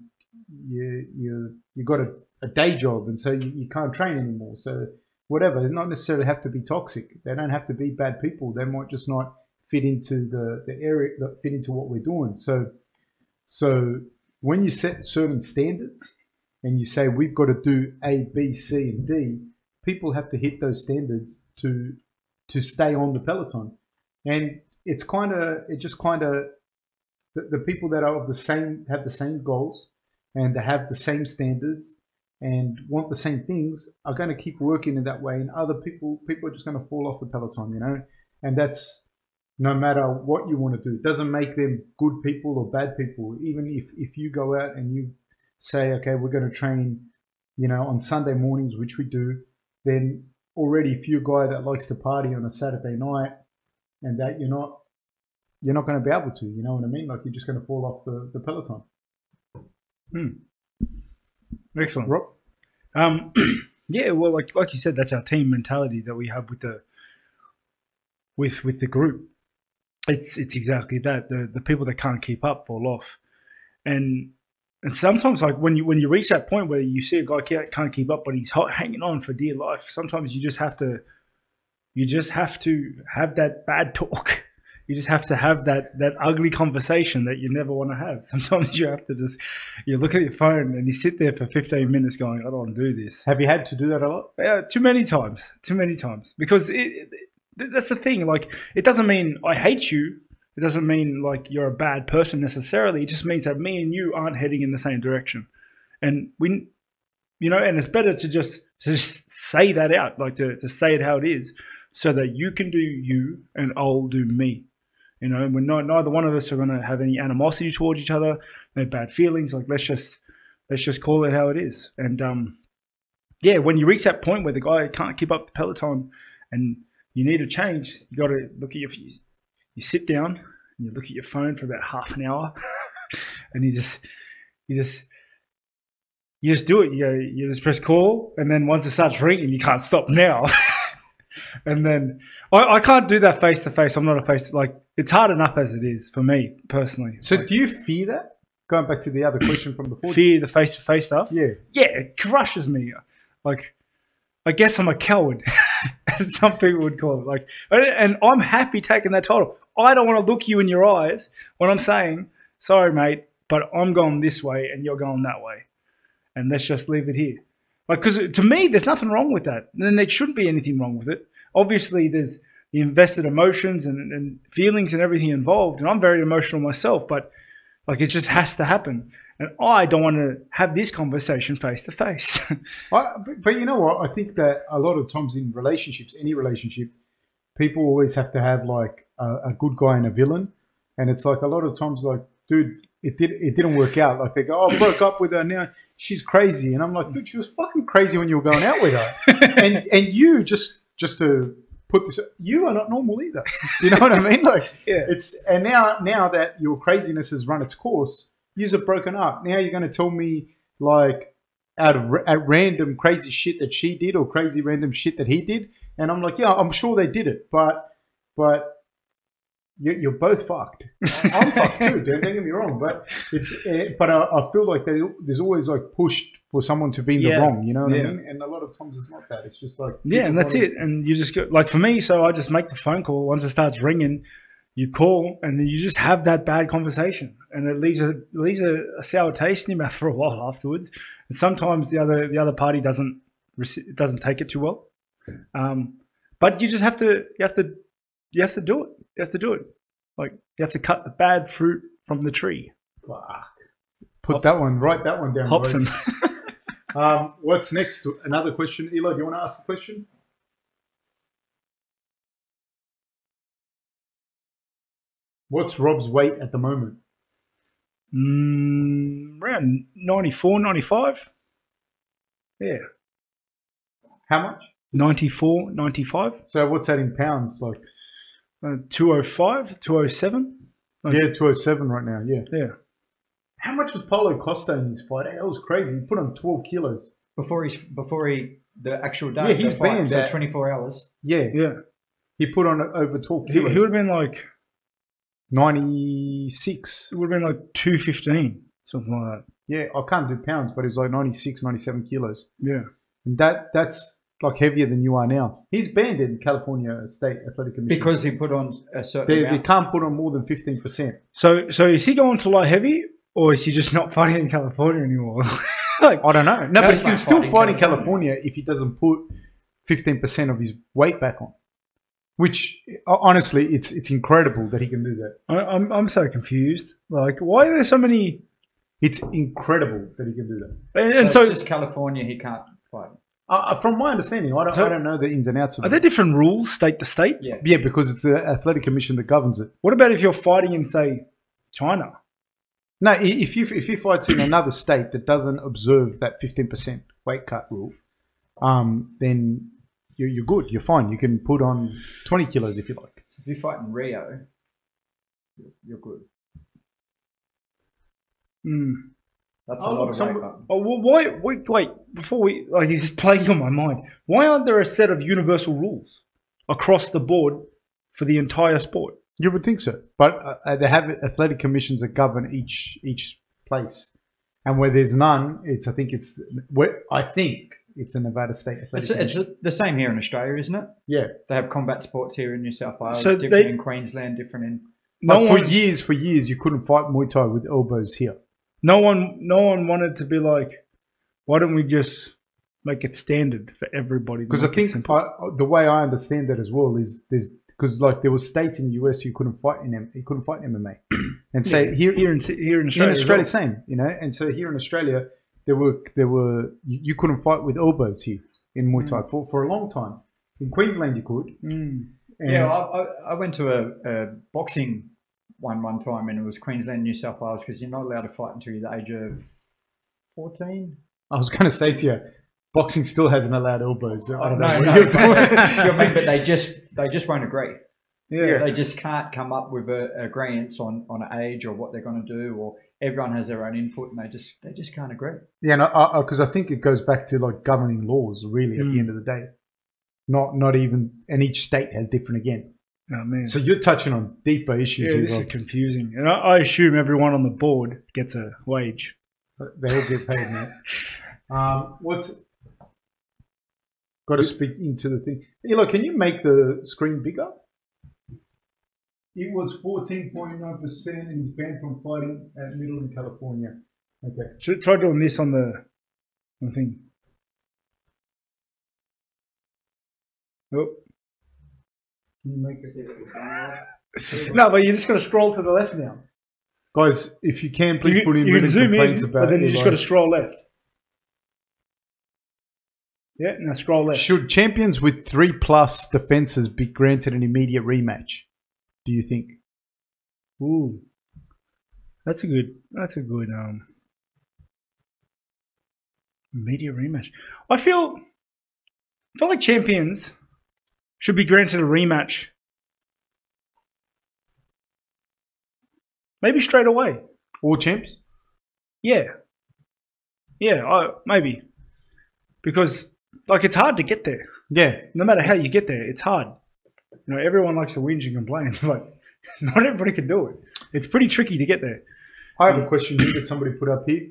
you you you got a, a day job, and so you, you can't train anymore. So whatever, they not necessarily have to be toxic. They don't have to be bad people. They might just not fit into the the area that fit into what we're doing. So so when you set certain standards and you say we've got to do A, B, C, and D, people have to hit those standards to to stay on the peloton. And it's kind of it just kind of the, the people that are of the same have the same goals and they have the same standards and want the same things are going to keep working in that way and other people people are just going to fall off the peloton you know? And that's no matter what you want to do. It doesn't make them good people or bad people. Even if if you go out and you say okay we're going to train you know on sunday mornings which we do then already if you're a guy that likes to party on a saturday night and that you're not you're not going to be able to you know what i mean like you're just going to fall off the, the peloton Excellent. Rob? Um, [CLEARS THROAT] yeah, well, like like you said, that's our team mentality that we have with the with with the group. It's it's exactly that. The the people that can't keep up fall off, and and sometimes like when you when you reach that point where you see a guy can't, can't keep up, but he's hot, hanging on for dear life. Sometimes you just have to you just have to have that bad talk. [LAUGHS] You just have to have that that ugly conversation that you never want to have. [LAUGHS] Sometimes you have to just you look at your phone and you sit there for 15 minutes going, I don't want to do this. have you had to do that a lot Yeah, too many times, too many times. Because it, it, that's the thing. Like, it doesn't mean I hate you. It doesn't mean like you're a bad person necessarily. It just means that me and you aren't heading in the same direction, and we, you know, and it's better to just to just say that out, like to to say it how it is, so that you can do you and I'll do me. You know, we're not neither one of us are going to have any animosity towards each other, no bad feelings. Like, let's just let's just call it how it is. And um, yeah, when you reach that point where the guy can't keep up the peloton and you need a change, you got to look at your you, sit down and you look at your phone for about half an hour, [LAUGHS] and you just you just you just do it. You go, you just press call, and then once it starts ringing, you can't stop now. [LAUGHS] and then I, I can't do that face to face. I'm not a face like it's hard enough as it is for me personally. so Like, do you fear that going back to the other question from before fear the face to face stuff? yeah yeah, it crushes me. Like, I guess I'm a coward, [LAUGHS] [LAUGHS] as some people would call it. Like, and I'm happy taking that title. I don't want to look you in your eyes when I'm saying, "Sorry, mate, but I'm going this way and you're going that way," and let's just leave it here. Like, because to me, there's nothing wrong with that. And there shouldn't be anything wrong with it. Obviously, there's the invested emotions and, and feelings and everything involved, and I'm very emotional myself. But like, it just has to happen. And I don't want to have this conversation face to face. But, you know what? I think that a lot of times in relationships, any relationship, people always have to have like a, a good guy and a villain, and it's like a lot of times, like, dude, it did it didn't work out. Like they go, oh, I broke up with her now. She's crazy, and I'm like, dude, she was fucking crazy when you were going out with her, [LAUGHS] and and you just just to put this, you are not normal either. You know what I mean? Like, [LAUGHS] Yeah. it's and now now that your craziness has run its course, yous are broken up. Now you're going to tell me like out of at random crazy shit that she did or crazy random shit that he did, and I'm like, yeah, I'm sure they did it, but but you're, you're both fucked. [LAUGHS] I'm fucked too. Don't, get me wrong, but it's uh, but I, I feel like there, there's always like pushed for someone to be in the wrong. You know what Yeah. I mean? And a lot of times it's not that. It's just like yeah, and that's it. And you just go, like for me, so I just make the phone call. Once it starts ringing, you call, and then you just have that bad conversation, and it leaves a leaves a, a sour taste in your mouth for a while afterwards. And sometimes the other the other party doesn't doesn't take it too well. Um, but you just have to you have to you have to do it. You have to do it. Like you have to cut the bad fruit from the tree. Put that one, write that one down. Hobson. [LAUGHS] Um, what's next? Another question. Eli, do you want to ask a question? What's Rob's weight at the moment? mm, around 94, 95. Yeah, How much? 94, 95. So what's that in pounds? Like Uh, 205, 207. Like- yeah, two oh seven right now. Yeah. Yeah. How much was Paulo Costa in this fight? That was crazy. He put on twelve kilos. Before he's before he the actual day. Yeah, he's the fight, banned so 24 hours. Yeah, Yeah. he put on over twelve He, he would have been like, Ninety six. it would have been like 215, something like that. Yeah, I can't do pounds, but it was like 96, 97 kilos. Yeah. And that that's like heavier than you are now. He's banned in California State Athletic Commission Because he put on a certain they, they amount. can't put on more than fifteen percent. So so is he going to light heavy or is he just not fighting in California anymore? [LAUGHS] like I don't know. No, but he can still fight in California. California if he doesn't put fifteen percent of his weight back on. Which honestly, it's it's incredible that he can do that. I, I'm I'm so confused. Like why are there so many It's incredible that he can do that. and, and so, so, it's just California, he can't fight. Uh, from my understanding, I don't, So- I don't know the ins and outs of are it. there different rules state to state? Yeah. Yeah, because it's the athletic commission that governs it. What about if you're fighting in say China? No, if you if he fights in another state that doesn't observe that fifteen percent weight cut rule, um, then you're, you're good. You're fine. You can put on twenty kilos if you like. So if you fight in Rio, you're- you're good. Hmm. That's Oh, a lot of some- weight. Oh, well, why? Wait, wait. Before we like, this is playing on my mind. Why aren't there a set of universal rules across the board for the entire sport? You would think so, but uh, they have athletic commissions that govern each each place, and where there's none, it's I think it's where I think it's a Nevada State Athletic It's, it's the same here in Australia, isn't it? yeah, They have combat sports here in New South Wales, So different they- in Queensland, different in. No Like, for one, years, for years, you couldn't fight Muay Thai with elbows here. no one, no one wanted to be like, why don't we just make it standard for everybody? Because I think. I, the way I understand that as well is there's because like there were states in the US you couldn't fight in M- you couldn't fight in MMA, [CLEARS THROAT] and say Yeah, here here in here in Australia, in Australia, well. same, you know. And so here in Australia, there were there were you, you couldn't fight with elbows here in Muay Thai for, for a long time. In Queensland, you could. Mm. Yeah, I, I, went to a, a boxing one one time, and it was Queensland, New South Wales, because you're not allowed to fight until you're the age of fourteen. I was going to say to you, boxing still hasn't allowed elbows. I don't know. no, you're but, doing. [LAUGHS] you know I mean? But they just they just won't agree. Yeah. They just can't come up with a agreement on on age or what they're going to do, or everyone has their own input, and they just they just can't agree. Yeah, no, because I, think it goes back to like governing laws, really, at the Mm. end of the day. Not, not even, and each state has different again. Oh, man. So you're touching on deeper issues yeah, this is confusing, and I, I assume everyone on the board gets a wage. They all get paid, man. [LAUGHS] Um, what's got to speak into the thing? Elo, can you make the screen bigger? It was 14.9% and he's banned from fighting at Middle in California. Okay. Should try doing this on the, on the thing. Oh. Can you make it? No, but you're just going to scroll to the left now. Guys, if you can, please you, put in you written zoom in, complaints about but then you just got to scroll left. Yeah, now scroll left. Should champions with three plus defenses be granted an immediate rematch? Do you think? Ooh, that's a good. That's a good um media rematch. I feel. I feel like champions should be granted a rematch. Maybe straight away. All champs? Yeah. Yeah, I, maybe. Because like it's hard to get there. Yeah. No matter how you get there, it's hard. You know, everyone likes to whinge and complain, [LAUGHS] but not everybody can do it. It's pretty tricky to get there. I have a question here that somebody put up here.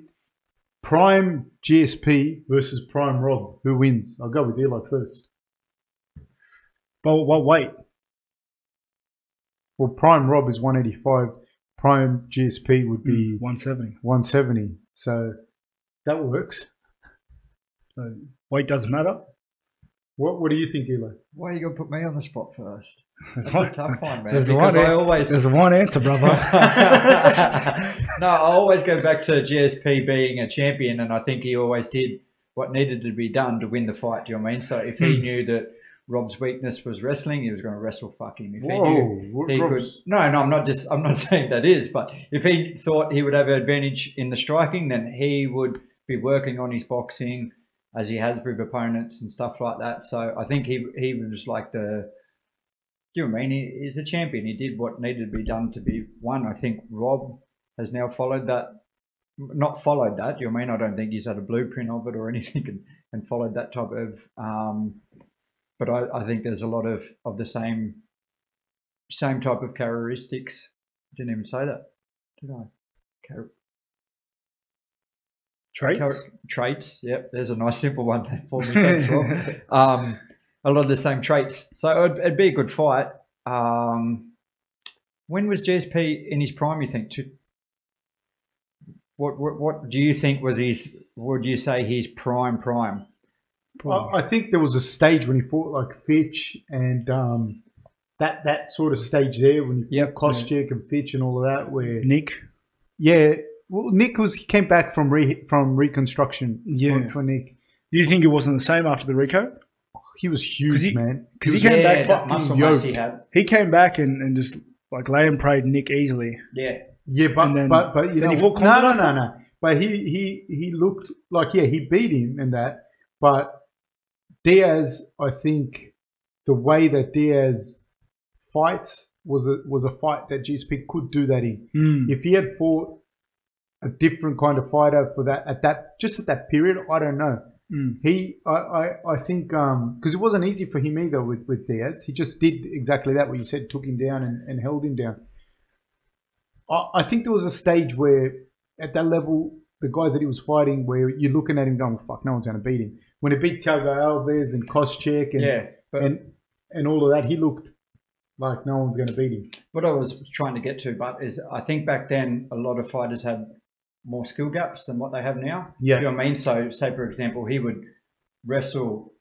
Prime GSP versus Prime Rob. Who wins? I'll go with Eli first. But well, wait. Well, Prime Rob is 185. Prime GSP would be mm, 170. 170. So that works. So weight doesn't matter. What What do you think, Eli? Why are you gonna put me on the spot first? [LAUGHS] That's a tough one, man. There's because one, I always there's one answer, brother. [LAUGHS] no, I always go back to GSP being a champion, and I think he always did what needed to be done to win the fight. Do you know what I mean? So if he Hmm. knew that Rob's weakness was wrestling, he was going to wrestle fuck him. If he Whoa, knew he Rob's- could, no, no, I'm not just, I'm not [LAUGHS] saying that is, but if he thought he would have an advantage in the striking, then he would be working on his boxing as he has with opponents and stuff like that. So I think he he was like the do you know I mean? He, he's a champion. He did what needed to be done to be won. I think Rob has now followed that, not followed that. You know I mean? I don't think he's had a blueprint of it or [LAUGHS] anything and, and followed that type of. Um, but I, I think there's a lot of, of the same same type of characteristics. I Didn't even say that, did I? Traits. Char- traits. Yep, there's a nice simple one [LAUGHS] for me. [LAUGHS] Thanks, Rob. um, a lot of the same traits. So it'd, it'd be a good fight. Um, when was GSP in his prime? You think? To, what, what what do you think was his? Would you say his prime prime? I, I think there was a stage when he fought like Fitch and um, that that sort of stage there when he fought Yep. Koscheck and Fitch and all of that. Where Nick. yeah, well, Nick was he came back from re, from reconstruction. Yeah. for, for Nick, Do you think it wasn't the same after the Rico? he was huge, he- man. 'cause he was came back that fucking muscle mass he had. He came back and, and just like lay and prayed Nick easily. Yeah, Yeah, but then- but but you know he no no no no. But he he he looked like yeah he beat him and that. But Diaz, I think the way that Diaz fights was a was a fight that GSP could do that in. Mm. If he had fought a different kind of fighter for that at that just at that period, I don't know. Mm. He, I, I, I think, because it wasn't easy for him either with, with Diaz. He just did exactly that, what you said, took him down and, and held him down. I, I think there was a stage where, at that level, the guys that he was fighting, where you're looking at him going, "Fuck, no one's going to beat him." When he beat Thiago Alves and Koscheck and yeah. But and and all of that, he looked like no one's going to beat him. what I was trying to get to, but is I think back then a lot of fighters had more skill gaps than what they have now. Yeah. Do you know what I mean? So, say for example, he would wrestle.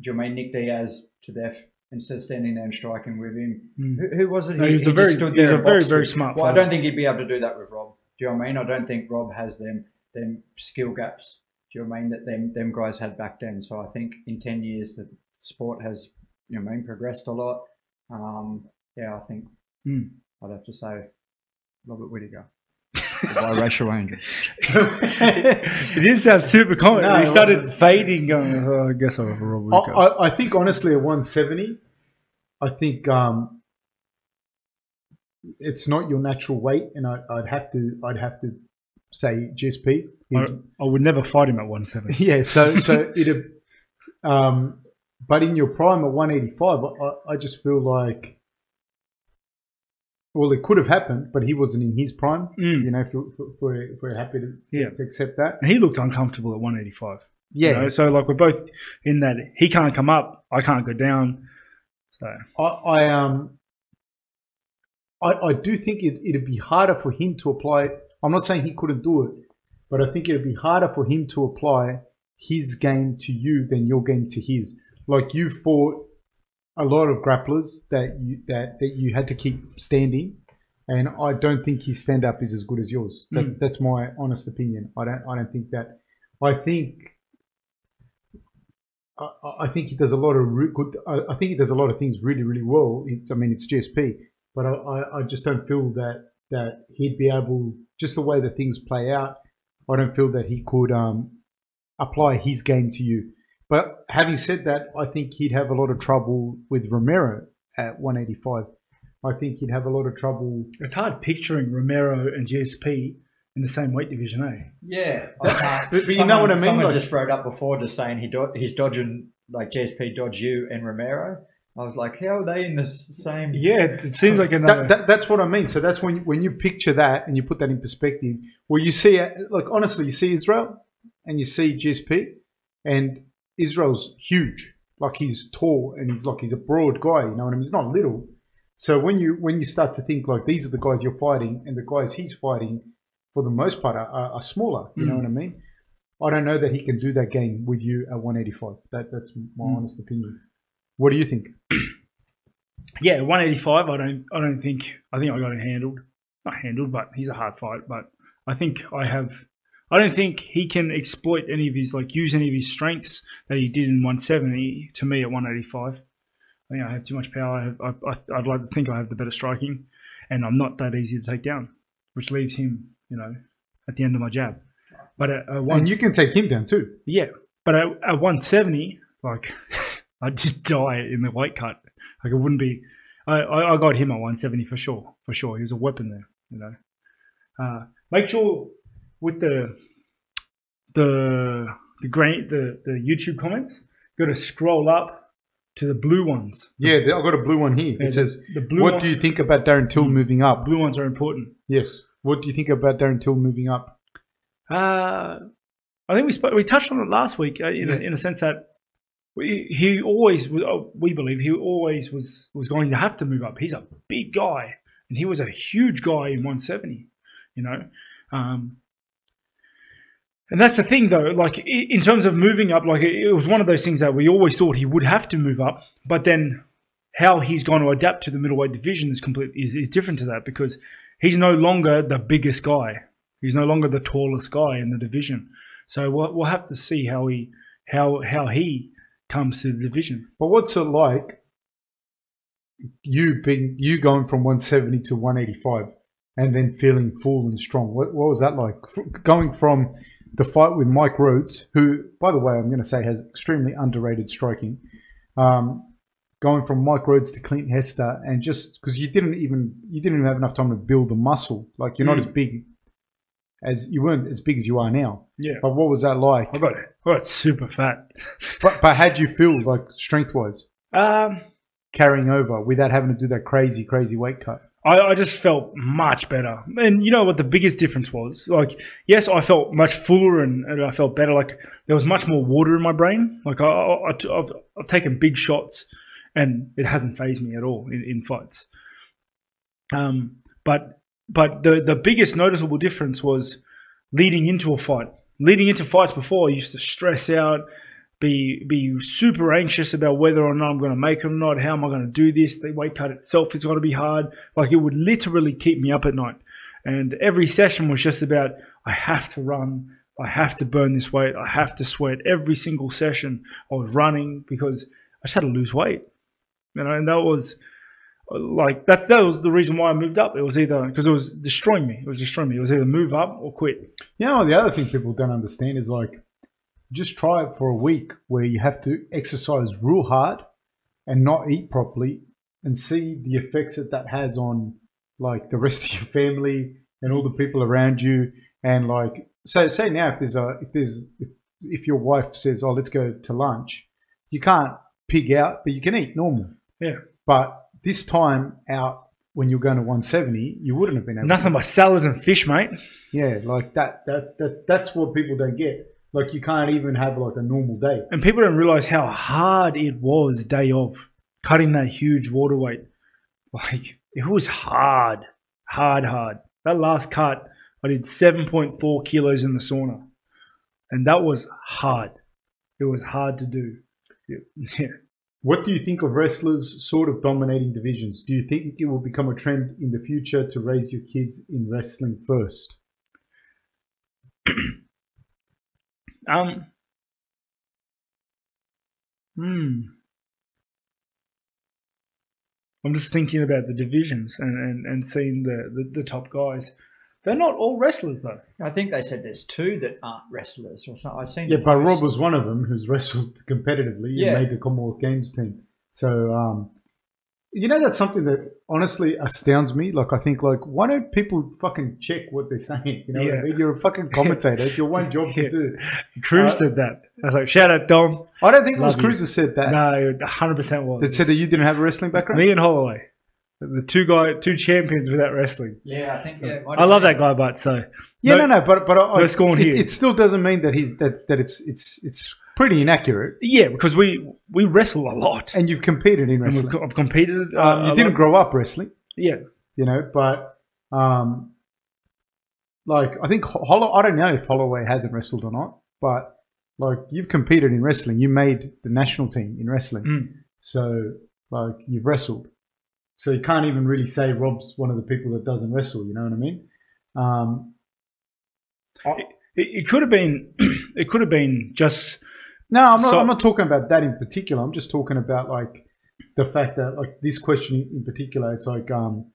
Do you know what I mean Nick Diaz to death instead of standing there and striking with him? Mm. Who, who was it? No, he was a very- stood he was a very, very smart Well, I don't think he'd be able to do that with Rob. Do you know what I mean? I don't think Rob has them them skill gaps. Do you know what I mean that them them guys had back then? So I think in ten years the sport has you know I mean progressed a lot. Um, yeah, I think Mm. I'd have to say Robert Whittaker. The biracial angel. it didn't sound super confident. No, he started wasn't. fading, going, oh, I guess I'll have a Robert I, Rico. I, I think honestly at 170, I think um, it's not your natural weight, and I, I'd have to I'd have to say GSP. I, I would never fight him at 170. [LAUGHS] yeah, so so [LAUGHS] it. Um, but in your prime at 185, I, I just feel like. Well, it could have happened, but he wasn't in his prime. Mm. You know, if, if, we're, if we're happy to, Yeah. to accept that. And he looked uncomfortable at 185. Yeah, You know? So, like, we're both in that he can't come up, I can't go down. So, I, I um I, I do think it, it'd be harder for him to apply. I'm not saying he couldn't do it, but I think it'd be harder for him to apply his game to you than your game to his. Like you fought a lot of grapplers that you that, that you had to keep standing, and I don't think his stand up is as good as yours. That, Mm. That's my honest opinion. I don't I don't think that. I think I, I think he does a lot of re- good. I, I think he does a lot of things really, really well. It's, I mean, it's GSP, but I, I, I just don't feel that that he'd be able, just the way that things play out. I don't feel that he could um, apply his game to you. But having said that, I think he'd have a lot of trouble with Romero at 185. I think he'd have a lot of trouble. it's hard picturing Romero and GSP in the same weight division, eh? Yeah, [LAUGHS] But- but you know what I mean, Someone like- just wrote up before, just saying he do- he's dodging like GSP dodge you and Romero. I was like, how are they in the same? Yeah, it, it seems like another. That, that, that's what I mean. So that's when you, when you picture that and you put that in perspective. Well, you see, it- like honestly, you see Israel and you see GSP, and Israel's huge. Like he's tall and he's like he's a broad guy. You know what I mean? He's not little. So when you when you start to think like these are the guys you're fighting and the guys he's fighting, for the most part, are, are, smaller. You know Mm. what I mean? I don't know that he can do that game with you at 185. That that's my Mm. honest opinion. What do you think? [CLEARS THROAT] yeah, 185. I don't. I don't think. I think I got it handled. Not handled, but he's a hard fight. But I think I have. I don't think he can exploit any of his like use any of his strengths that he did in 170 to me at 185. I think I have too much power. I have, I, I, I'd like to think I have the better striking, and I'm not that easy to take down, which leaves him, you know, at the end of my jab. But at, at one, And you can take him down too. yeah, but at, at 170, like [LAUGHS] I'd just die in the weight cut. Like it wouldn't be. I, I, I got him at 170 for sure, for sure. He was a weapon there, you know. Uh, make sure with the the the grain the the YouTube comments, got to scroll up to the blue ones. Yeah, I've got a blue one here. Yeah, It says, the blue "What one- do you think about Darren Till moving up?" Blue ones are important. Yes. What do you think about Darren Till moving up? Uh, I think we spoke, we touched on it last week uh, in, a, in a sense that we, he always was, uh, we believe he always was was going to have to move up. He's a big guy, and he was a huge guy in 170. You know, um, and that's the thing though. Like in terms of moving up, like it, was one of those things that we always thought he would have to move up, but then how he's going to adapt to the middleweight division is completely is, is different to that because he's no longer the biggest guy. He's no longer the tallest guy in the division. So we'll, we'll have to see how he how how he comes to the division. But what's it like? You being you going from 170 to 185, and then feeling full and strong. What, what was that like? Going from the fight with Mike Rhodes, who, by the way, I'm going to say has extremely underrated striking. Um, going from Mike Rhodes to Clint Hester, and just because you didn't even you didn't even have enough time to build the muscle. Like you're not Mm. as big as you weren't as big as you are now. Yeah, But what was that like? I got I got super fat. [LAUGHS] But but how'd you feel like strength wise? Um, carrying over without having to do that crazy, crazy weight cut. I, I just felt much better. And you know what the biggest difference was? Like, yes, I felt much fuller and, and I felt better. Like, there was much more water in my brain. Like, I, have I've taken big shots and it hasn't phased me at all in, in fights. Um, but but the, the biggest noticeable difference was leading into a fight. Leading into fights before, I used to stress out, be be super anxious about whether or not I'm going to make it or not. How am I going to do this? The weight cut itself is going to be hard. Like it would literally keep me up at night. And every session was just about I have to run, I have to burn this weight, I have to sweat. Every single session I was running because I just had to lose weight. You know, and that was like that. That was the reason why I moved up. It was either because it was destroying me. It was destroying me. It was either move up or quit. You know, the other thing people don't understand is like, just try it for a week where you have to exercise real hard and not eat properly and see the effects that that has on like the rest of your family and all the people around you. And like, so say now if there's a, if there's, if, if your wife says, oh, let's go to lunch, you can't pig out, but you can eat normal. Yeah. But this time out when you're going to 170, you wouldn't have been able to. Nothing but salads and fish, mate. Yeah, like that, that, that that's what people don't get. Like you can't even have like a normal day. And people don't realize how hard it was day of cutting that huge water weight. Like it was hard, hard, hard. That last cut, I did 7.4 kilos in the sauna, and that was hard. It was hard to do. Yeah. [LAUGHS] What do you think of wrestlers sort of dominating divisions? Do you think it will become a trend in the future to raise your kids in wrestling first? [CLEARS THROAT] Um. Hmm. I'm just thinking about the divisions and, and, and seeing the, the, the top guys. They're not all wrestlers though. I think they said there's two that aren't wrestlers or something. I've seen. Yeah, the but. Rob was one of them who's wrestled competitively Yeah. and made the Commonwealth Games team. So, um, you know, that's something that honestly astounds me. Like, I think, like, why don't people fucking check what they're saying? You know, Yeah. I mean? you're a fucking [LAUGHS] commentator. It's your one job Yeah. to do. Cruz Uh, said that. I was like, shout out Dom. I don't think it was Love. Cruz that said that. No, 100 percent was. That said that you didn't have a wrestling background. Me and Holloway, the two guy, two champions without wrestling. Yeah, I think. Yeah, it I love that guy, but so Yeah, No- no, no, but but I, no scorn it, here. it still doesn't mean that he's that that it's it's it's pretty inaccurate. yeah, because we we wrestle a lot. And you've competed in And we've, wrestling. co- I've competed. Uh, Um, you a didn't lot. grow up wrestling, Yeah, you know, but um, like I think Ho- Hollow. I don't know if Holloway hasn't wrestled or not, but like you've competed in wrestling. You made the national team in wrestling, Mm. so like you've wrestled. So you can't even really say Rob's one of the people that doesn't wrestle. You know what I mean? Um, it, it could have been. [CLEARS THROAT] it could have been just. No, I'm not. So- I'm not talking about that in particular. I'm just talking about like the fact that like this question in particular. It's like um,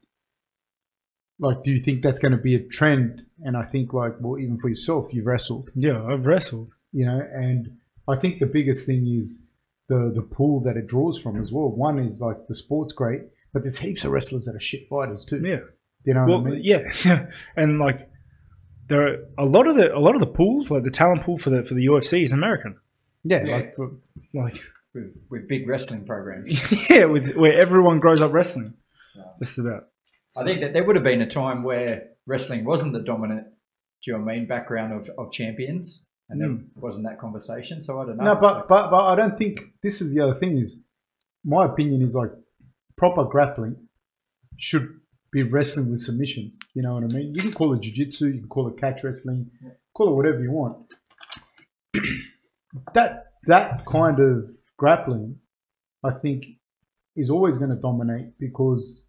like do you think that's going to be a trend? And I think like well, even for yourself, you've wrestled, Yeah, I've wrestled. you know, and I think the biggest thing is the the pool that it draws from as well. One is like the sport's great, but there's heaps of wrestlers that are shit fighters too. Yeah. You know Well, what I mean? yeah, [LAUGHS] and like there are a lot of the a lot of the pools, like the talent pool for the for the UFC, is American. Yeah, Yeah. like Like with, with big wrestling programs. [LAUGHS] yeah, with where everyone grows up wrestling, just about. I think that there would have been a time where wrestling wasn't the dominant, do you know what I mean, background of, of champions. and there hmm. wasn't that conversation. So I don't know. No, but, but but I don't think this is the other thing. Is my opinion is like proper grappling should be wrestling with submissions. You know what I mean? You can call it jiu-jitsu, you can call it catch wrestling, call it whatever you want. [CLEARS THROAT] that that kind of grappling, I think, is always going to dominate because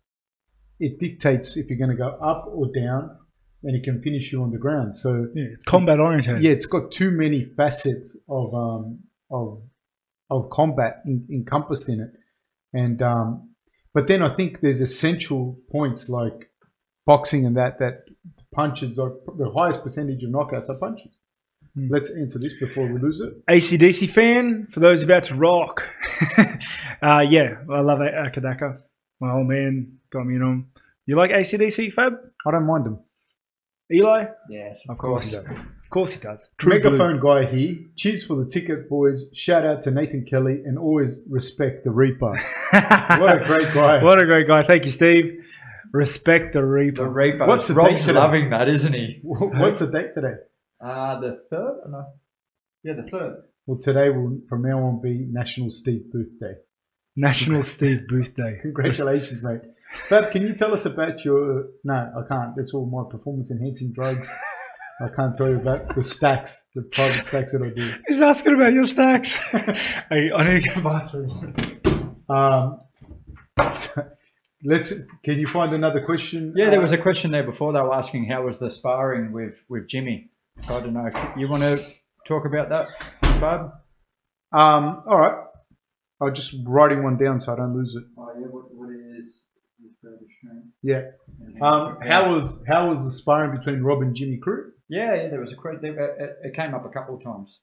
it dictates if you're going to go up or down, and it can finish you on the ground. So Yeah, it's combat oriented. yeah, it's got too many facets of um, of of combat in, encompassed in it, and um, but then I think there's essential points like boxing and that that punches are the highest percentage of knockouts are punches. Hmm. Let's answer this before we lose it. ACDC fan for those about to rock. [LAUGHS] uh, yeah, I love A- Akadaka. My old man got me in on. You like ACDC, Fab? I don't mind them. Eli? yes, Of of course course. he does. Of course he does. True Megaphone guy here. Cheers for the ticket, boys. Shout out to Nathan Kelly and always respect the Reaper. [LAUGHS] What a great guy. What a great guy. Thank you, Steve. Respect the Reaper. The Reaper. What's the Rob's date today? loving that, isn't he? What's the date today? Uh, the third? No. Yeah, the third. Well, today will from now on be National Steve Booth Day. National Steve Booth Day. [LAUGHS] Congratulations, mate. Fab, can you tell us about your? No, I can't. That's all my performance-enhancing drugs. I can't tell you about the stacks, the private stacks that I do. [LAUGHS] He's asking about your stacks. [LAUGHS] hey, I need to go to the bathroom. Um, let's. Can you find another question? Yeah, there was a question there before. They were asking how was the sparring with, with Jimmy. So I don't know if you want to talk about that, Bob. Um, all right. I'm just writing one down so I don't lose it. Oh yeah, what, what is Yeah. Um, how was how was the sparring between Rob and Jimmy Crute? Yeah, yeah, there was a question. It, it came up a couple of times.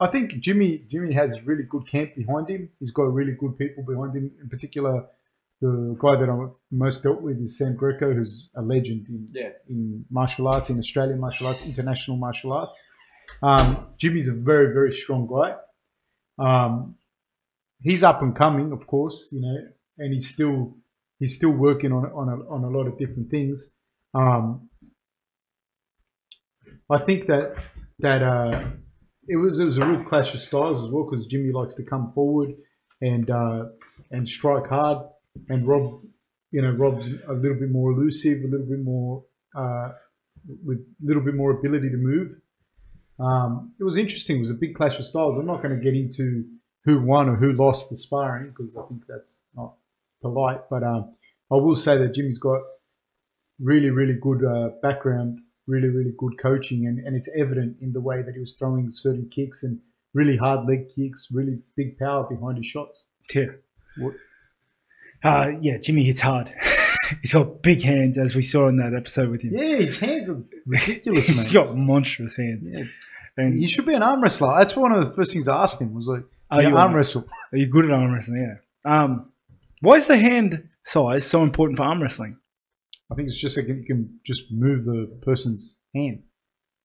I think Jimmy Jimmy has really good camp behind him. He's got really good people behind him. In particular, the guy that I most dealt with is Sam Greco, who's a legend in Yeah. in martial arts, in Australian martial arts, international martial arts. Um, Jimmy's a very very strong guy. Um, he's up and coming, of course, you know, and he's still he's still working on on a, on a lot of different things. Um, I think that that uh, it was it was a real clash of styles as well because Jimmy likes to come forward and uh, and strike hard, and Rob, you know, Rob's a little bit more elusive, a little bit more uh, with a little bit more ability to move. Um, it was interesting. It was a big clash of styles. I'm not going to get into who won or who lost the sparring because I think that's not polite. But um, I will say that Jimmy's got really, really good uh, background, really, really good coaching, and, and it's evident in the way that he was throwing certain kicks and really hard leg kicks, really big power behind his shots. Yeah. What- Uh, yeah, Jimmy hits hard. [LAUGHS] He's got big hands, as we saw in that episode with him. Yeah, his hands are ridiculous, man. [LAUGHS] He's got monstrous hands. Yeah. And He should be an arm wrestler. That's one of the first things I asked him was like, Are you arm wrestle. Are you good at arm wrestling? Yeah. Um, why is the hand size so important for arm wrestling? I think it's just like you can just move the person's hand.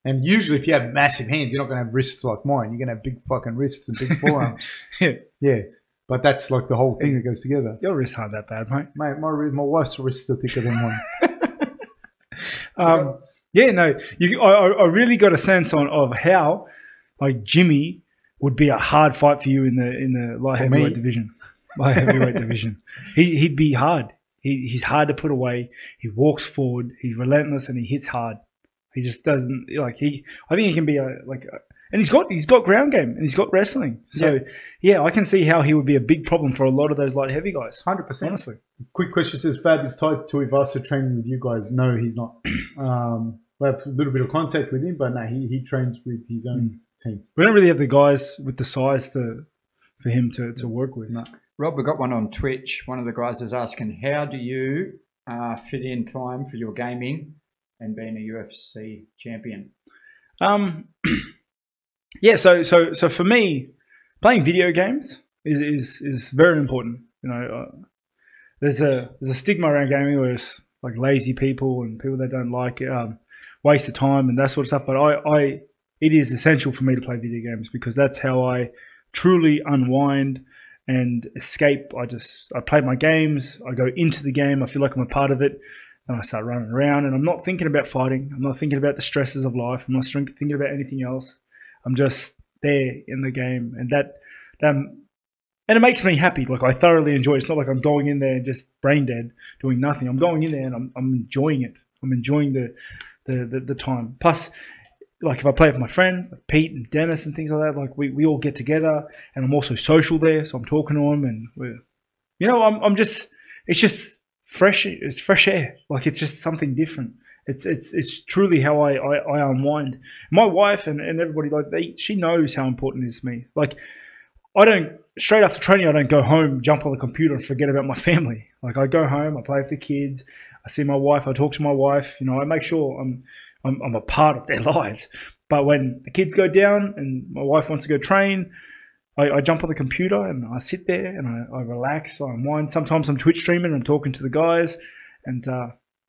And usually, if you have massive hands, you're not going to have wrists like mine. You're going to have big fucking wrists and big [LAUGHS] forearms. Yeah. yeah, but that's like the whole thing that goes together. Your wrists aren't that bad, mate. Mate, my my wife's wrists are thicker than mine. [LAUGHS] Um, yeah, no, you, I, I really got a sense on of how like Jimmy would be a hard fight for you in the in the light For me? heavyweight division. Light heavyweight division. He he'd be hard. He, he's hard to put away. He walks forward. He's relentless and he hits hard. He just doesn't like he. I think he can be a like, a, and he's got he's got ground game and he's got wrestling. So yeah. I can see how he would be a big problem for a lot of those light heavy guys. Hundred percent. Honestly, Quick question says Fab is Tai Tuivasa training with you guys. No, he's not. [CLEARS THROAT] Um, we have a little bit of contact with him, but no, he, he trains with his own team. we don't really have the guys with the size to for him to, to work with. No. Rob, we got one on Twitch. One of the guys is asking, how do you uh, fit in time for your gaming and being a UFC champion? Um, [CLEARS THROAT] yeah, so so so for me, playing video games is is, is very important. You know, uh, there's a there's a stigma around gaming where it's like lazy people and people that don't like it, um, waste of time and that sort of stuff. But I, I it is essential for me to play video games because that's how I truly unwind and escape. I just I play my games. I go into the game. I feel like I'm a part of it. And I start running around, and I'm not thinking about fighting. I'm not thinking about the stresses of life. I'm not thinking about anything else. I'm just there in the game, and that um, and it makes me happy. Like I thoroughly enjoy. it. It's not like I'm going in there just brain dead doing nothing. I'm going in there and I'm I'm enjoying it. I'm enjoying the the the, the time. Plus. Like if I play with my friends, like Pete and Dennis and things like that, like we, we all get together, and I'm also social there, so I'm talking to them, and we're, you know, I'm I'm just it's just fresh it's fresh air like it's just something different it's it's it's truly how i i, I unwind. My wife and, and everybody like they she knows how important it is to me. Like i don't straight after training i don't go home jump on the computer and forget about my family. Like i go home i play with the kids i see my wife i talk to my wife you know i make sure i'm i'm, I'm a part of their [LAUGHS] lives. But when the kids go down and my wife wants to go train I, I jump on the computer and I sit there and I, I relax, I unwind. Sometimes I'm Twitch streaming I'm talking to the guys, and uh,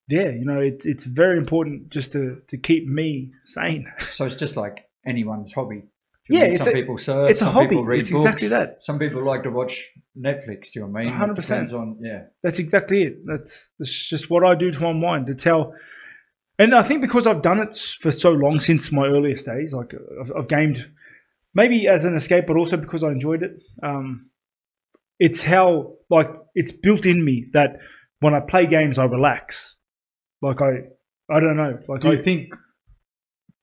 yeah, you know, it's it's very important just to to keep me sane. [LAUGHS] So it's just like anyone's hobby. Yeah, I mean, it's some a- people surf, it's a some hobby. people read It's books, exactly that. Some people like to watch Netflix. Do you know what I mean? 100%. on yeah. That's exactly it. That's that's just what I do to unwind. It's how, and I think because I've done it for so long since my earliest days, like I've, I've gamed maybe as an escape, but also because I enjoyed it. Um, it's how like it's built in me that when I play games, I relax. Like I, I don't know. Like Do you I, think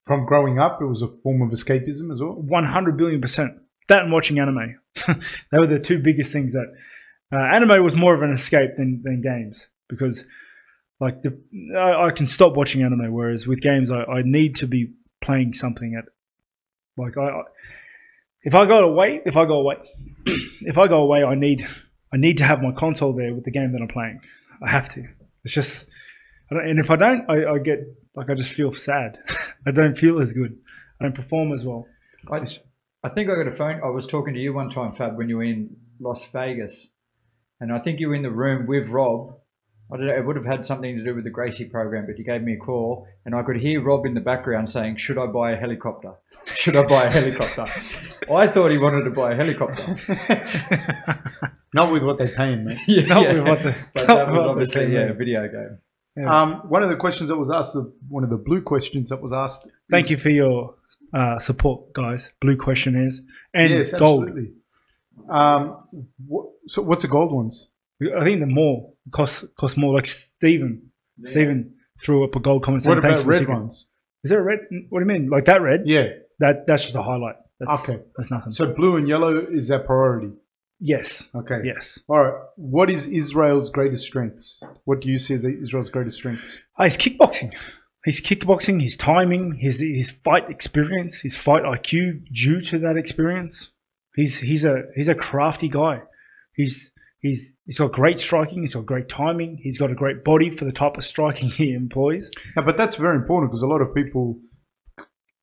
from growing up it was a form of escapism as well? 100 billion percent. That and watching anime. [LAUGHS] they were the two biggest things that uh, anime was more of an escape than, than games because like the, I, I can stop watching anime whereas with games I, I need to be playing something at like I, I if I go away if I go away [CLEARS THROAT] if I go away I need I need to have my console there with the game that I'm playing I have to it's just and if I don't I, I get like I just feel sad [LAUGHS] I don't feel as good I don't perform as well I, I think I got a phone. I was talking to you one time, Fab, when you were in Las Vegas, and I think you were in the room with Rob. I don't know. It would have had something to do with the Gracie program, but you gave me a call, and I could hear Rob in the background saying, "Should I buy a helicopter? Should I buy a helicopter?" [LAUGHS] I thought he wanted to buy a helicopter. [LAUGHS] Not with what they're paying, mate. yeah, Not yeah. with what the- but that was obviously yeah, a video game. Yeah. Um, one of the questions that was asked, one of the blue questions that was asked. Thank you for your uh, support, guys. Blue questionnaires and yes, gold. absolutely. Um, what, so what's the gold ones? I think the more cost cost more. Like Stephen, Stephen threw up a gold comment saying What thanks about for the red ones? Is there a red? What do you mean? Like that red? Yeah. That that's just a highlight. That's, Okay. That's nothing. So blue and yellow is our priority. Yes. Okay. Yes. All right. What is Israel's greatest strengths? What do you see as Israel's greatest strengths? Oh, he's kickboxing. His kickboxing, his timing, his his fight experience, his fight IQ due to that experience. He's he's a he's a crafty guy. He's he's he's got great striking. He's got great timing. He's got a great body for the type of striking [LAUGHS] he employs. Yeah, but that's very important because a lot of people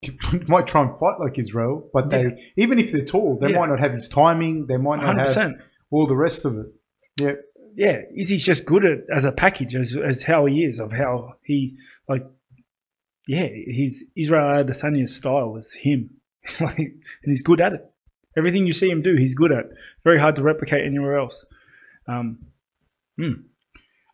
[LAUGHS] might try and fight like Israel, but they Yeah. even if they're tall, they Yeah. might not have his timing. They might not Hundred have percent. all the rest of it. Yeah. Yeah, Izzy's just good at as a package as as how he is of how he like. Yeah, his Israel Adesanya's style is him, [LAUGHS] like, and he's good at it. Everything you see him do, he's good at. Very hard to replicate anywhere else. Um,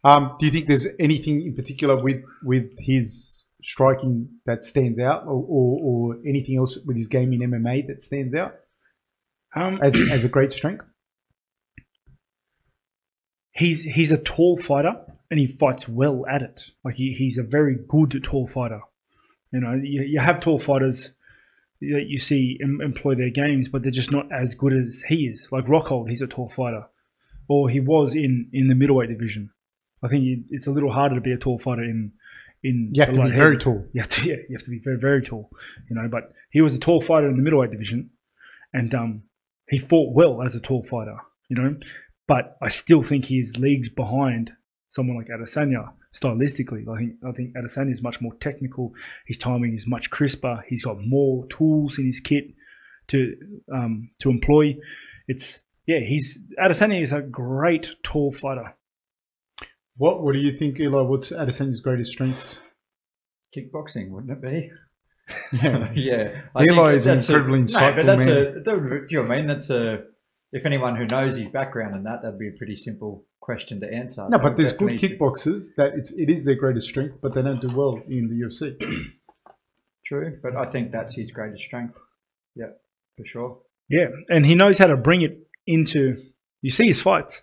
Um, do you think there's anything in particular with with his striking that stands out, or, or, or anything else with his game in MMA that stands out um, as as a great strength? he's he's a tall fighter and he fights well at it. Like he, he's a very good tall fighter. You know, you, you have tall fighters that you see em, employ their games, but they're just not as good as he is. Like Rockhold, he's a tall fighter, or he was in in the middleweight division. I think it's a little harder to be a tall fighter in in. You have to be very tall. You have to, [LAUGHS] yeah, you have to be very, very tall, you know. But he was a tall fighter in the middleweight division, and um, he fought well as a tall fighter, you know. But I still think he is leagues behind someone like Adesanya stylistically. I think I think Adesanya is much more technical. His timing is much crisper. He's got more tools in his kit to um, to employ. It's yeah, he's Adesanya is a great tall fighter. What What do you think, Eli? What's Adesanya's greatest strength? Kickboxing, wouldn't it be? [LAUGHS] Yeah. [LAUGHS] yeah. Eli think is an that's a- incredibly no, insightful but that's man. a. that would- Do you know what I mean? That's a. If anyone who knows his background and that, that'd be a pretty simple question to answer. No, but there's good definitely- kickboxers that it's it is their greatest strength, but they don't do well in the UFC. True, but I think that's his greatest strength. Yeah, for sure. Yeah, and he knows how to bring it into. You see his fights.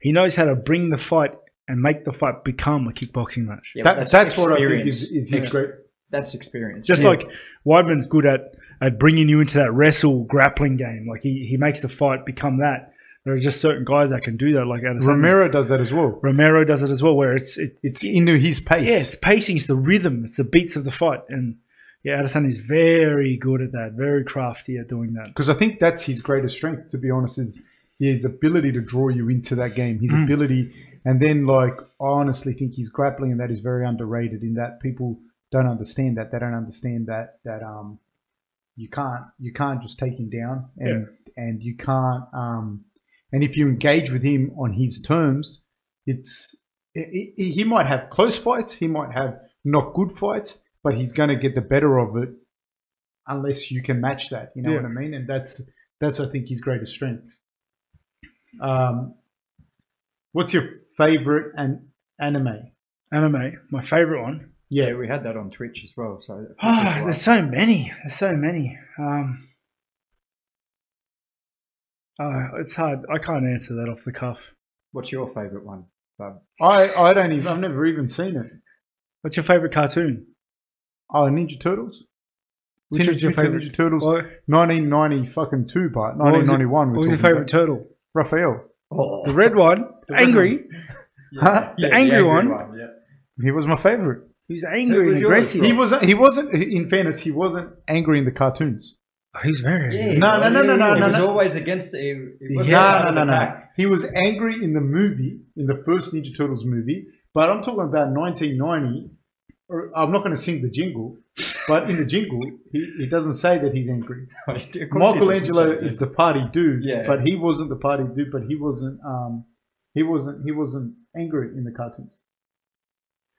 He knows how to bring the fight and make the fight become a kickboxing match. Yeah, that, but that's, what I think is, is his Ex- great. That's experience. Just Yeah. like Weidman's good at, at bringing you into that wrestle grappling game. Like he, he makes the fight become that. There are just certain guys that can do that. Like Adesanya. Romero does that as well. Romero does it as well, where it's it, It's into his pace. yeah, it's pacing, it's the rhythm, it's the beats of the fight, and yeah, Adesanya is very good at that, very crafty at doing that. because I think that's his greatest strength. To be honest, is his ability to draw you into that game. His Mm. ability, and then like I honestly think his grappling and that is very underrated. In that people don't understand that they don't understand that that um you can't you can't just take him down and and you can't um and if you engage with him on his terms, it's he he- he might have close fights, he might have not good fights, but he's going to get the better of it unless you can match that. You know Yeah. what I mean? And that's that's I think his greatest strength. Um, what's your favorite an- anime? Anime, my favorite one. yeah, Yeah, we had that on Twitch as well. So Ah, there's so many. There's so many. Um, uh, it's hard. I can't answer that off the cuff. what's your favorite one? Bub? I I don't even I've never even seen it. What's your favorite cartoon? Oh, Ninja Turtles. Which Teenage was your Mutant favorite? Ninja Turtles, What, 1990 fucking two part, What was it- 1991. what was your favorite turtle? Raphael. Oh, The red one. red angry. Huh? The angry one? yeah. He was my favorite. He's angry was and yours? aggressive. He wasn't. He wasn't. In fairness, he wasn't angry in the cartoons. Oh, he's very. Yeah, angry. he No, no, was. no, no, no, He no, was no. always against it. He, he was Yeah. no, no, no, no. He was angry in the movie, in the first Ninja Turtles movie. But I'm talking about 1990. Or I'm not going to sing the jingle, but in the jingle, he, he doesn't say that he's angry. [LAUGHS] Of course he Michelangelo is the party dude, Yeah. but he wasn't the party dude. But he wasn't. Um, he wasn't. He wasn't angry in the cartoons.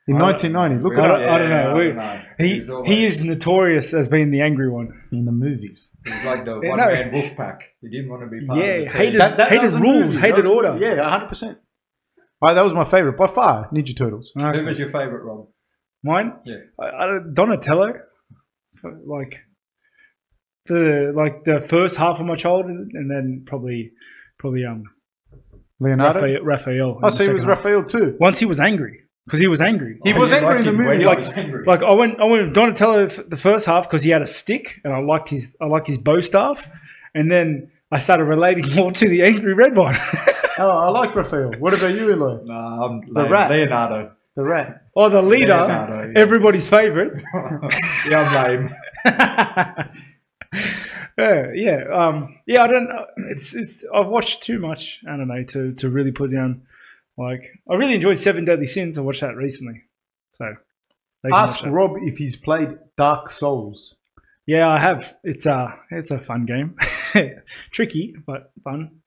In 1990, look I it I don't know. I We- don't know. He was always- he is notorious as being the angry one. in the movies. He was like the one man wolf pack. He didn't want to be part Yeah, of the team. hated- That, that, hated that was the rules, movie. hated That was order. Yeah, 100. percent That was my favorite by far. Ninja Turtles. Who was your favorite, Rob? Mine? Yeah. I, I, don't- Donatello. Like the like the first half of my childhood, and then probably probably um Leonardo. Raphael. Raphael Oh, so he second was half. Raphael too. Once he was angry because he was angry. He Oh, was angry in the him when movie. he Like- was angry. Like I went, I went with Donatello f- the first half because he had a stick, and I liked his, I liked his bow staff, and then I started relating more to the angry red one. [LAUGHS] Oh, I like Raphael. What about you, Eloy? Nah, I'm The lame. rat. Leonardo. The rat. or the leader, Leonardo, yeah. everybody's favorite. [LAUGHS] yeah, I'm lame. [LAUGHS] yeah, yeah, um, yeah. I don't. know. It's it's. I've watched too much anime to to really put down. Like, I really enjoyed Seven Deadly Sins. I watched that recently, so Ask. Rob if he's played Dark Souls. Yeah, I have. It's a it's a fun game, [LAUGHS] tricky but fun,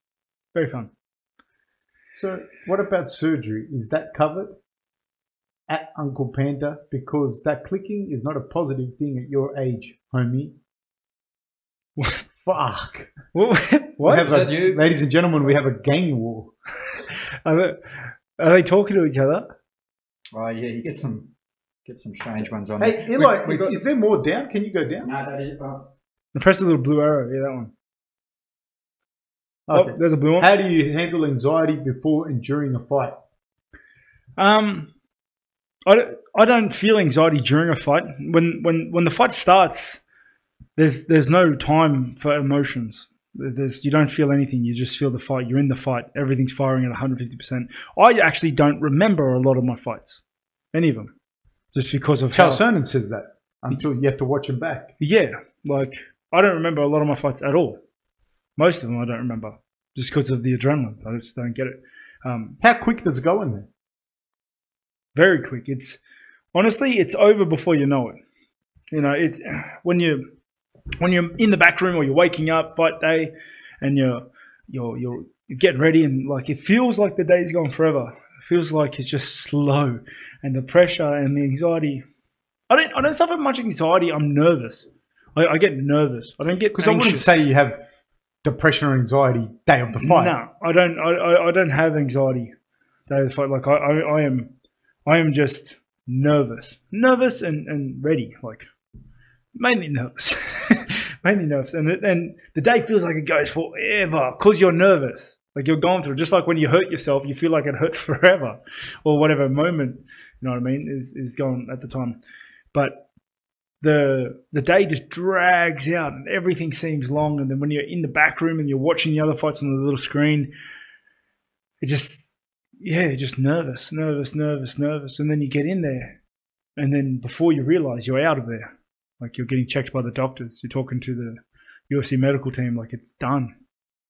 very fun. So, what about surgery? Is that covered at Uncle Panda? Because that clicking is not a positive thing at your age, homie. Fuck. What? What? Is a- that you? Ladies and gentlemen, we have a gang war. Are they, are they talking to each other? Oh yeah, you get some get some strange ones on. Hey. Eli, we, we got, is there more down? Can you go down? no, that is. Uh, Press the little blue arrow. Yeah, that one. Okay. Oh, there's a blue one. How do you handle anxiety before and during a fight? Um, I don't, I don't feel anxiety during a fight. When when when the fight starts, there's there's no time for emotions. There's you don't feel anything. You just feel the fight. You're in the fight. Everything's firing at 150. percent I actually don't remember a lot of my fights, any of them, just because of Chael. Sonnen says that until you have to watch him back. Yeah, like I don't remember a lot of my fights at all. Most of them I don't remember, just because of the adrenaline. I just don't get it. Um, How quick does it go in there? very quick. It's honestly, it's over before you know it. You know, it when you when you're in the back room or you're waking up fight day, and you're you're you're, you're getting ready, and like it feels like the day's gone forever. It feels like it's just slow, and the pressure and the anxiety. I don't I don't suffer much anxiety. I'm nervous. I, I get nervous. I don't get Because I wouldn't say you have depression or anxiety day of the fight. No, I don't. I, I, I don't have anxiety. Day of the fight. Like I, I, I am, I am just nervous, nervous and, and ready. Like mainly nervous, [LAUGHS] mainly nerves, and it, and the day feels like it goes forever because you're nervous. Like you're going through, just like when you hurt yourself, you feel like it hurts [LAUGHS] forever, or whatever moment, you know what I mean, is is going at the time. But the the day just drags out, and everything seems long. And then when you're in the back room and you're watching the other fights on the little screen, it just yeah, just nervous, nervous, nervous, nervous, and then you get in there, and then before you realize you're out of there, like you're getting checked by the doctors, you're talking to the UFC medical team, like it's done,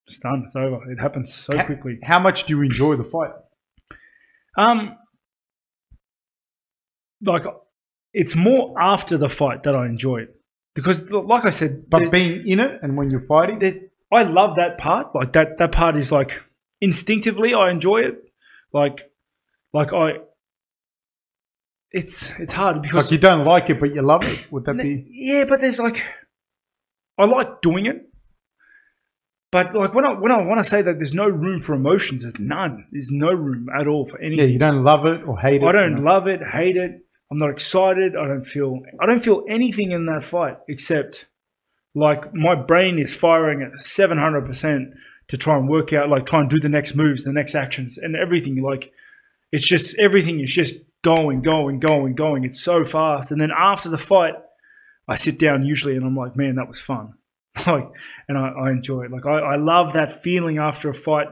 it's done, it's over. It happens so Ha- quickly. How much do you enjoy the fight? Um, like it's more after the fight that I enjoy it because, like I said, But being in it and when you're fighting, there's I love that part. Like that that part is like instinctively I enjoy it. Like like I it's it's hard because like you don't like it, but you love it. Would that be? yeah, but there's like I like doing it. But like when I when I want to say that there's no room for emotions, there's none. There's no room at all for anything. Yeah, you don't love it or hate it. I don't love it, hate it. I'm not excited. I don't feel I don't feel anything in that fight except like my brain is firing at 700% to try and work out like try and do the next moves, the next actions and everything like it's just everything is just going, going, going, going. It's so fast. And then after the fight, I sit down usually and I'm like, man, that was fun. [LAUGHS] like and I, I enjoy it. Like I, I love that feeling after a fight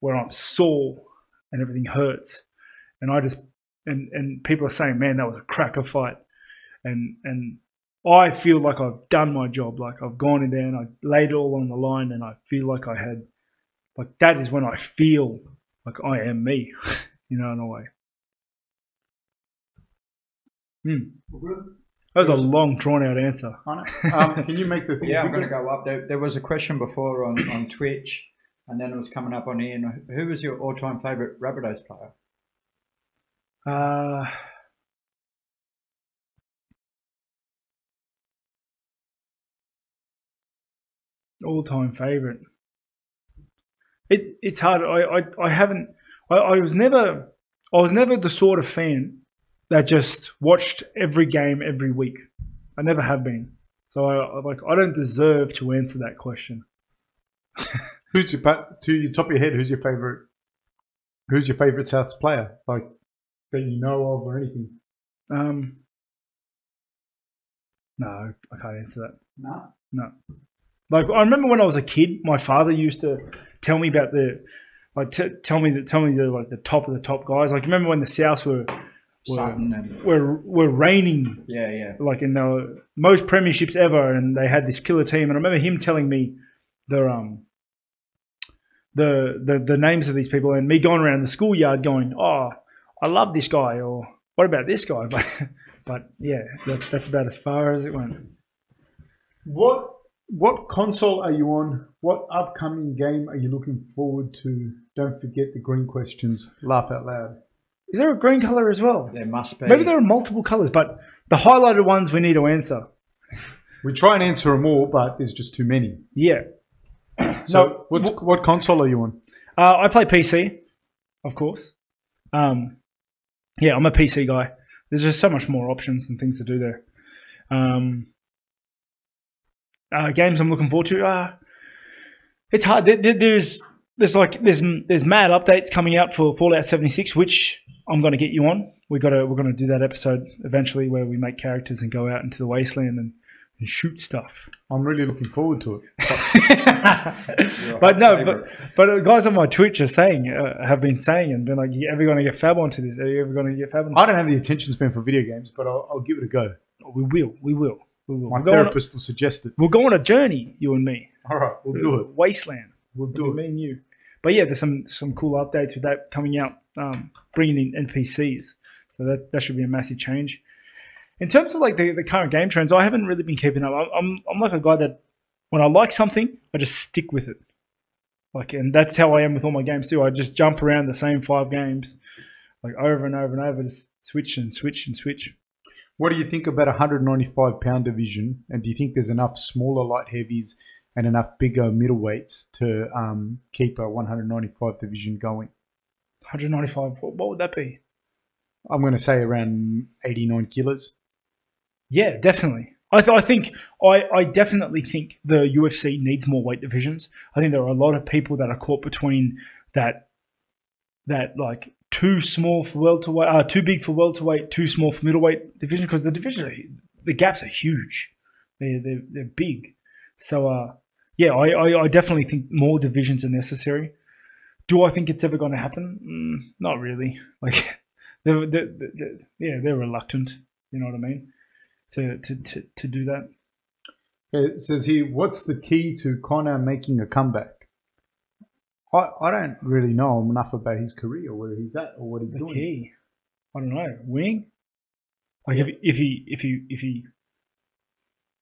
where I'm sore and everything hurts. And I just and and people are saying, "Man, that was a cracker fight," and and I feel like I've done my job. Like I've gone in there and I laid it all on the line, and I feel like I had, like that is when I feel like I am me, [LAUGHS] you know, in a way. Hmm. That was a long, drawn out answer. I know. Um, can you make the [LAUGHS] thing? Yeah, I'm going to go up. There, there was a question before on, on Twitch, and then it was coming up on Ian. Who was your all-time favorite Rabbitohs player? Uh, all time favorite. It it's hard. I I, I haven't. I, I was never. I was never the sort of fan that just watched every game every week. I never have been. So I I- like. I don't deserve to answer that question. [LAUGHS] Who's your but to your top of your head? Who's your favorite? Who's your favorite Souths player? Like that you know of or anything? Um. No, I can't answer that. No. No. Like I remember when I was a kid, my father used to tell me about the, like t- tell me that tell me the like the top of the top guys. Like remember when the Souths were were Sutton and were were reigning yeah, yeah. like in the most premierships ever, and they had this killer team. And I remember him telling me the um the the the names of these people, and me going around the schoolyard going, "Oh, I love this guy," or "What about this guy?" [LAUGHS] But but yeah, that, that's about as far as it went. What what console are you on? What upcoming game are you looking forward to? Don't forget the green questions. Laugh out loud. Is there a green color as well? There must be. Maybe there are multiple colors, but the highlighted ones we need to answer. We try and answer them all, but there's just too many. Yeah. [COUGHS] So, No, what what console are you on? Uh, I play PC, of course. Um, yeah, I'm a PC guy. There's just so much more options and things to do there. Um, uh, games I'm looking forward to. Uh, it's hard. There, there- there's there's like there's there's mad updates coming out for Fallout 76, which I'm going to get you on. We got to we're going to do that episode eventually where we make characters and go out into the wasteland and, and shoot stuff. I'm really looking forward to it. [LAUGHS] but no, but but guys on my Twitch are saying uh, have been saying and been like, "You ever going to get Fab onto this? Are you ever going to get Fab onto I don't have the attention span for video games, but I'll, I'll give it a go. this?" We will, we will, we will. My We'll on a, therapist will suggest it. we'll go on a journey, you and me. All right, we'll do it. Wasteland. We'll do it. Me and you. But yeah, there's some some cool updates with that coming out, um, bringing in NPCs. So that that should be a massive change. In terms of like the, the current game trends, I haven't really been keeping up. I'm, I'm like a guy that when I like something, I just stick with it. Like, and that's how I am with all my games too. I just jump around the same five games, like over and over and over, just switch and switch and switch. What do you think about a 195 pound division? And do you think there's enough smaller light heavies and enough bigger middleweights to um, keep a 195 division going? 195. What, would that be? I'm going to say around 89 kilos. Yeah, definitely, I, th- I think I, I definitely think the UFC needs more weight divisions. I think there are a lot of people that are caught between that that like too small for welterweight, uh, too big for welterweight, too small for middleweight division because the division the gaps are huge. They're they're, they're big. So uh, yeah, I, I, I definitely think more divisions are necessary. Do I think it's ever going to happen? Mm, not really. [LAUGHS] Like they're, they're, they're, yeah, they're reluctant. You know what I mean? To to to, to do that. It says here, what's the key to Conor making a comeback? I, I don't really know enough about his career, where he's at, or what he's The doing. key. I don't know. Winning. Like if if he if he if he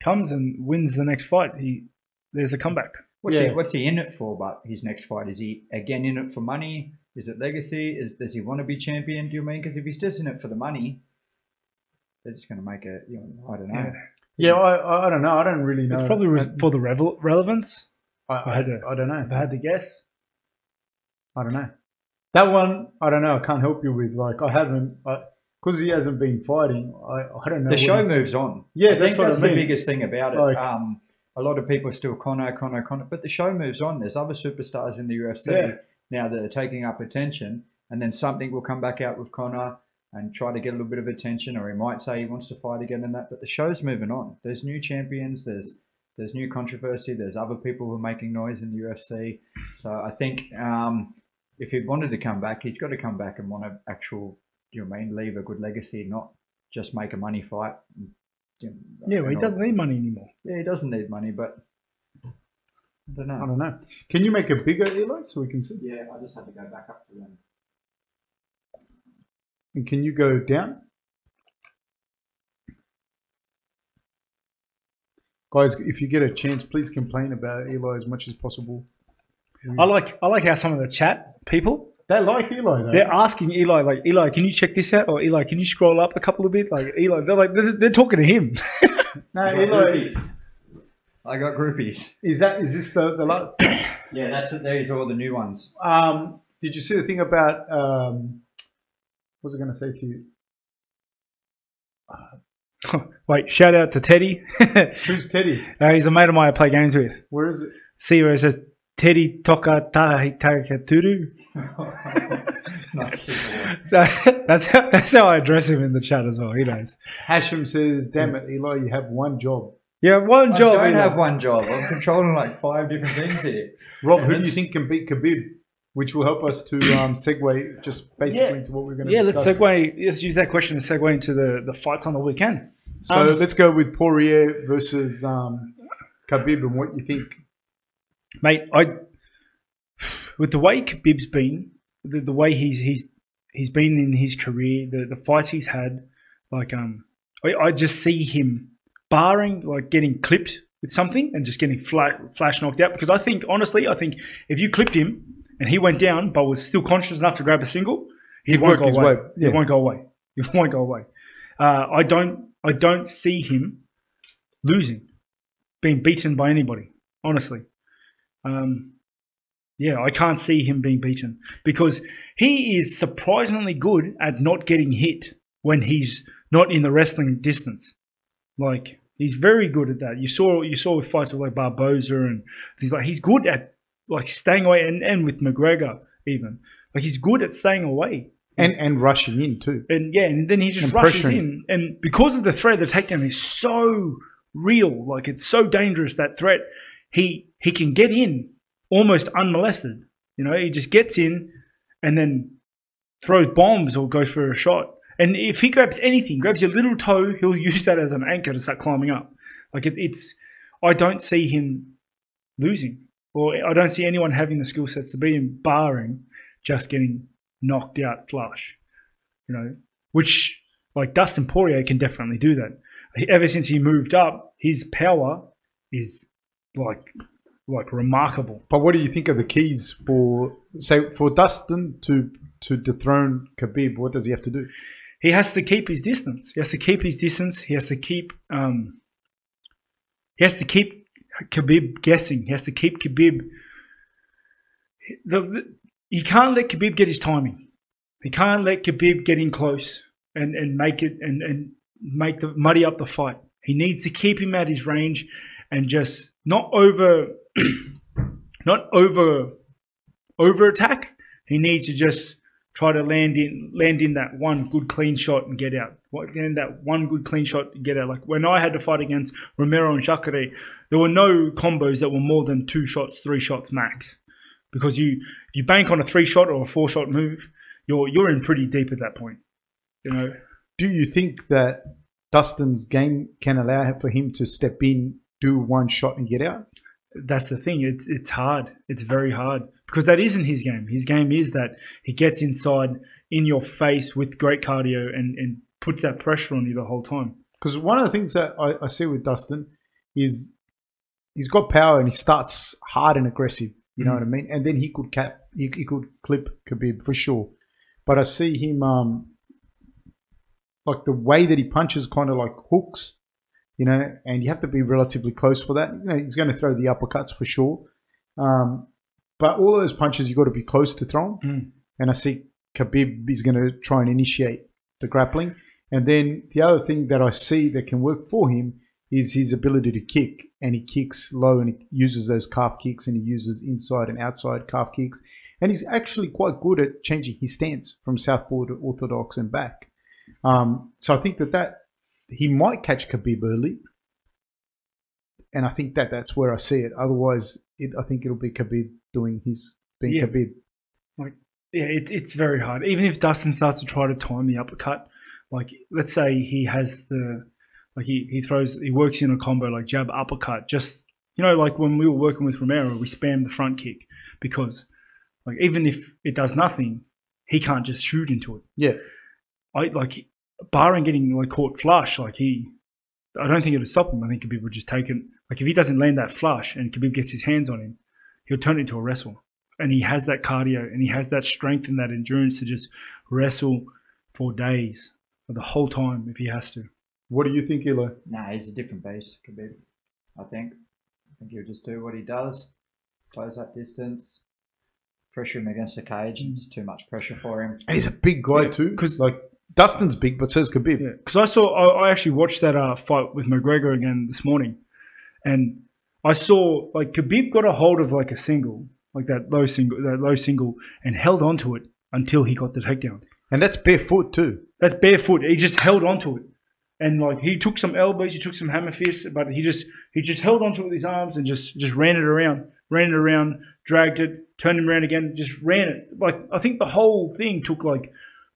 comes and wins the next fight, he there's the comeback. What's Yeah. he What's he in it for? But his next fight is he again in it for money? Is it legacy? Is does he want to be champion? Do you mean? Because if he's just in it for the money, they're just going to make a. You know, I don't know. Yeah. Yeah, I, I, I don't know. I don't really know. It's probably re- I, for the revel- relevance. I, I had to- I don't know. If I had to guess, I don't know. That one, I don't know. I can't help you with. Like, I haven't, because he hasn't been fighting. I, I don't know. The show moves on. Yeah, I that's think what I that's mean. the biggest thing about it. Like- um, a lot of people are still Conor, Conor, Conor, but the show moves on. There's other superstars in the UFC Yeah. now that are taking up attention, and then something will come back out with Conor and try to get a little bit of attention, or he might say he wants to fight again and that. But the show's moving on. There's new champions. There's there's new controversy. There's other people who are making noise in the UFC. So I think um, if he wanted to come back, he's got to come back and want to actual, you know, I mean, leave a good legacy, not just make a money fight. You know, yeah, well, he and doesn't need money anymore. yeah, he doesn't need money, but I don't know. I don't know. Can you make a bigger, Eli, so we can see? Yeah, I just had to go back up to them. And can you go down? Guys, if you get a chance, please complain about Eli as much as possible. I like I like how some of the chat people They like Eli, though. they're asking Eli like Eli, can you check this out? Or Eli, can you scroll up a couple of bit? Like Eli, they're like they're, they're talking to him. [LAUGHS] no, I Eli, groupies. I got groupies. is that is this the the last? [COUGHS] Yeah, that's it. These are all the new ones. Um, did you see the thing about um, what was I going to say to you? [LAUGHS] Wait, shout out to Teddy. [LAUGHS] Who's Teddy? uh, he's a mate of mine I play games with. Where is it? See where it says Teddy Toka Takaturu? [LAUGHS] nice. that's how, that's how I address him in the chat as well. He knows. Hashim says, "Damn it, Eli, you have one job." Yeah, one job. I don't Eli. have one job. I'm controlling like five different things here. Rob, Yeah, who do you think can beat Khabib? Which will help us to um, segue just basically Yeah. into what we're going to Yeah, discuss. let's segue. Let's use that question to segue into the, the fights on the weekend. So Um, let's go with Poirier versus um, Khabib and what you think. Mate. I with the way Khabib's been, the, the way he's he's he's been in his career, the the fights he's had, like um, I, I just see him barring like getting clipped with something and just getting flash, flash knocked out. Because I think honestly, I think if you clipped him and he went down but was still conscious enough to grab a single, he He'd won't go his away. way, yeah. He won't go away. [LAUGHS] He won't go away. Uh, I don't I don't see him losing, being beaten by anybody. Honestly, um, yeah, I can't see him being beaten because he is surprisingly good at not getting hit when he's not in the wrestling distance. Like he's very good at that. You saw you saw with fights with like Barboza and he's like he's good at like staying away and, and with McGregor even like he's good at staying away. And and rushing in too. And yeah, and then he just And rushes pressuring. in. And because of the threat, the takedown is so real. Like it's so dangerous that threat. He he can get in almost unmolested. You know, he just gets in and then throws bombs or goes for a shot. And if he grabs anything, grabs your little toe, he'll [LAUGHS] use that as an anchor to start climbing up. Like it, it's, I don't see him losing, or I don't see anyone having the skill sets to beat him, barring just getting knocked out flush. You know, which like Dustin Poirier can definitely do that. Ever since he moved up, his power is like like remarkable. But what do you think are the keys for say for Dustin to to dethrone Khabib? What does he have to do? He has to keep his distance. He has to keep his distance. He has to keep um, he has to keep Khabib guessing. He has to keep Khabib. The, the, he can't let Khabib get his timing. He can't let Khabib get in close and, and make it and, and make the muddy up the fight. He needs to keep him at his range and just not over, [CLEARS THROAT] not over, over attack. He needs to just try to land in land in that one good clean shot and get out. What land that one good clean shot and get out. Like when I had to fight against Romero and Jacare, there were no combos that were more than two shots, three shots max. Because you you bank on a three shot or a four shot move, you're you're in pretty deep at that point. You know. Do you think that Dustin's game can allow for him to step in, do one shot, and get out? That's the thing. It's it's hard. It's very hard because that isn't his game. His game is that he gets inside in your face with great cardio and, and puts that pressure on you the whole time. Because one of the things that I, I see with Dustin is he's got power and he starts hard and aggressive. You know Mhm. what I mean? And then he could cap, he, he could clip Khabib for sure. But I see him, um, like the way that he punches, kind of like hooks, you know, and you have to be relatively close for that. You know, he's going to throw the uppercuts for sure. Um, but all of those punches you've got to be close to throwing. Mm. And I see Khabib is going to try and initiate the grappling. And then the other thing that I see that can work for him is his ability to kick. And he kicks low and he uses those calf kicks and he uses inside and outside calf kicks. And he's actually quite good at changing his stance from southpaw to orthodox and back. Um, so I think that, that he might catch Khabib early. And I think that that's where I see it. Otherwise, it, I think it'll be Khabib doing his being Yeah. Khabib. Yeah, it, it's very hard. Even if Dustin starts to try to time the uppercut, like let's say he has the, like he, he throws, he works in a combo like jab uppercut. Just you know, like when we were working with Romero, we spam the front kick because, like even if it does nothing, he can't just shoot into it. Yeah. I like barring getting like caught flush, like he, I don't think it'll stop him. I think Khabib would just take him. Like if he doesn't land that flush and Khabib gets his hands on him, he'll turn it into a wrestle. And he has that cardio and he has that strength and that endurance to just wrestle for days, for the whole time if he has to. What do you think, Eli? Nah, he's a different beast, Khabib. I think. I think he'll just do what he does, close that distance, pressure him against the cage, and it's too much pressure for him. And he's a big guy Yeah, too. 'cause- like Dustin's big, but so's Khabib. Yeah, because I saw, I, I actually watched that uh, fight with McGregor again this morning, and I saw like Khabib got a hold of like a single, like that low single, that low single, and held onto it until he got the takedown. And that's barefoot too. That's barefoot. He just held onto it, and like he took some elbows, he took some hammer fists, but he just he just held onto it with his arms and just just ran it around, ran it around, dragged it, turned him around again, just ran it. Like I think the whole thing took like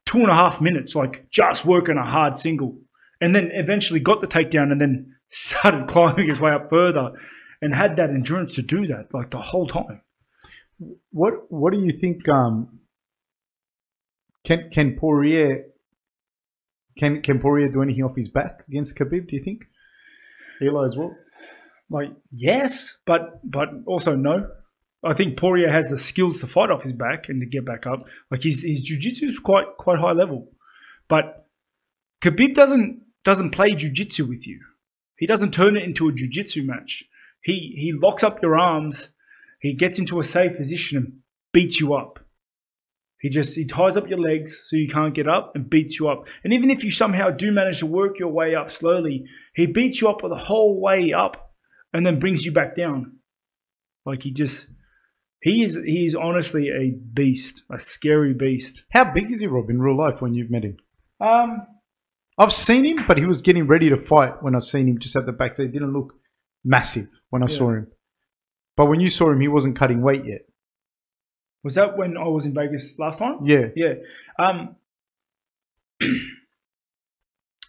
two and a half minutes, like just working a hard single, and then eventually got the takedown, and then [LAUGHS] started climbing his way up further, and had that endurance to do that like the whole time. What What do you think? Um, can Can Poirier can Can Poirier do anything off his back against Khabib? Do you think? Eli as well. Like yes, but but also no. I think Poirier has the skills to fight off his back and to get back up. Like his his jiu-jitsu is quite quite high level, but Khabib doesn't doesn't play jiu-jitsu with you. He doesn't turn it into a jiu-jitsu match. He he locks up your arms. He gets into a safe position and beats you up. He just he ties up your legs so you can't get up and beats you up. And even if you somehow do manage to work your way up slowly, he beats you up the whole way up and then brings you back down. Like he just he is he is honestly a beast, a scary beast. How big is he, Rob, in real life when you've met him? Um I've seen him, but he was getting ready to fight when I seen him just at the back. So he didn't look massive when I Yeah. saw him. But when you saw him, he wasn't cutting weight yet. was that when I was in Vegas last time? Yeah. Yeah. Um [CLEARS THROAT]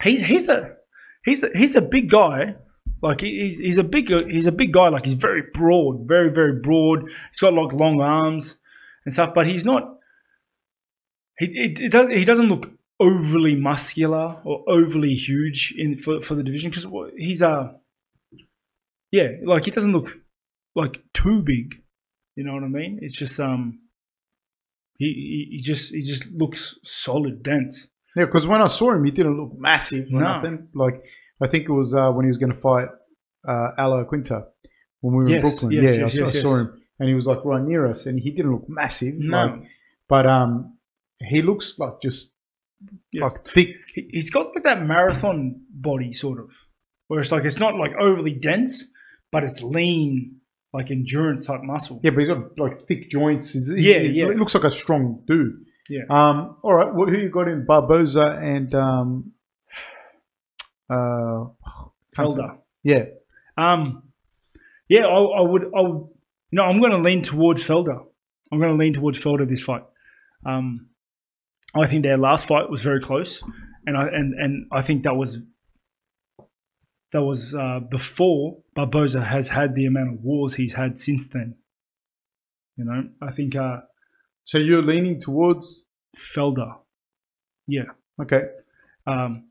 he's he's a he's a, he's a big guy. Like he- he's he's a big he's a big guy. Like he's very broad, very very broad. He's got like long arms and stuff, but he's not. He it, it does he doesn't look overly muscular or overly huge in for for the division because he's a yeah like he doesn't look like too big. You know what I mean? It's just um he he, he just he just looks solid, dense. Yeah, because when I saw him, he didn't look massive or No. nothing. Like I think it was uh, when he was going to fight uh, Al Iaquinta when we were in Brooklyn. yes, yeah, yes, I, saw- yes, I saw yes. him, and he was like right near us, and he didn't look massive. No, like, but um, he looks like just Yeah. like thick. he, he's got like that marathon body sort of. where it's like it's not like overly dense, but it's lean, like endurance type muscle. Yeah, but he's got like thick joints. He's, he's- Yeah, he's- yeah. It looks like a strong dude. Yeah. Um. All right. Well, who you got in Barboza and um. Uh. Felder. Yeah. Um, yeah, I, I would. I would. You know, I'm going to lean towards Felder. I'm going to lean towards Felder this fight. Um, I think their last fight was very close, and I and and I think that was that was uh, before Barboza has had the amount of wars he's had since then. You know, I think uh, So you're leaning towards. Felder. Yeah. Okay. Um,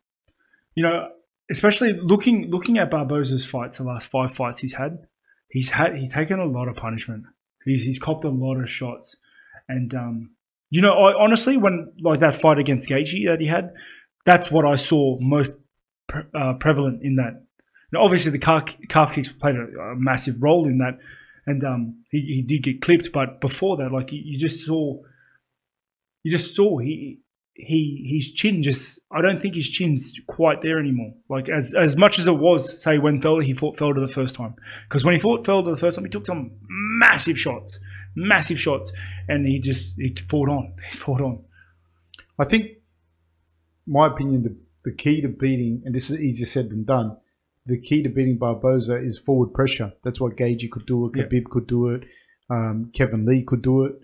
you know, especially looking looking at Barboza's fights, the last five fights he's had, he's had he's taken a lot of punishment. He's he's copped a lot of shots, and um, you know, I honestly, when like that fight against Gaethje that he had, that's what I saw most pre- uh, prevalent in that. Now, obviously, the calf, calf kicks played a, a massive role in that, and um, he, he did get clipped. But before that, like you, you just saw, you just saw he he his chin just I don't think his chin's quite there anymore. Like as as much as it was, say when Felder he fought Felder the first time, because when he fought Felder the first time, he took some massive shots, massive shots, and he just he fought on, [LAUGHS] he fought on. I think, my opinion, the, the key to beating, and this is easier said than done, the key to beating Barboza is forward pressure. That's what Gaethje could do it. Khabib could do it, um, Kevin Lee could do it.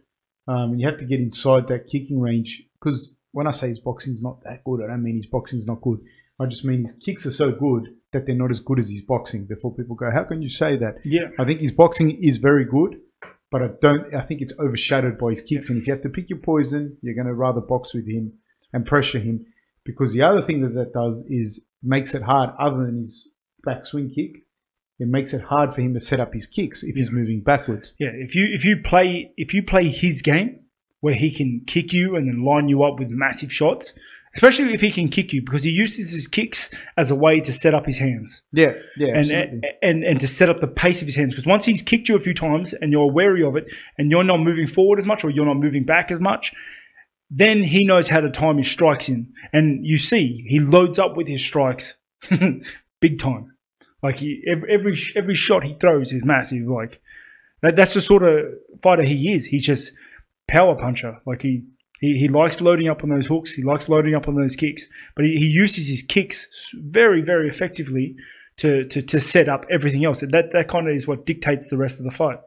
Um, and you have to get inside that kicking range because when I say his boxing's not that good, I don't mean his boxing's not good. I just mean his kicks are so good that they're not as good as his boxing. Before people go, how can you say that? Yeah, I think his boxing is very good, but I don't. I think it's overshadowed by his kicks. And if you have to pick your poison, you're going to rather box with him and pressure him because the other thing that that does is makes it hard. Other than his backswing kick, it makes it hard for him to set up his kicks if he's moving backwards. yeah. If you if you play if you play his game where he can kick you and then line you up with massive shots, especially if he can kick you because he uses his kicks as a way to set up his hands. Yeah, yeah, and, absolutely. and and to set up the pace of his hands. Because once he's kicked you a few times and you're wary of it, and you're not moving forward as much or you're not moving back as much, then he knows how to time his strikes in. And you see, he loads up with his strikes, [LAUGHS] big time. Like he, every every every shot he throws is massive. Like that, that's the sort of fighter he is. He's just power puncher. Like he. He, he likes loading up on those hooks. He likes loading up on those kicks, but he, he uses his kicks very, very effectively to, to, to set up everything else. That, that kind of is what dictates the rest of the fight.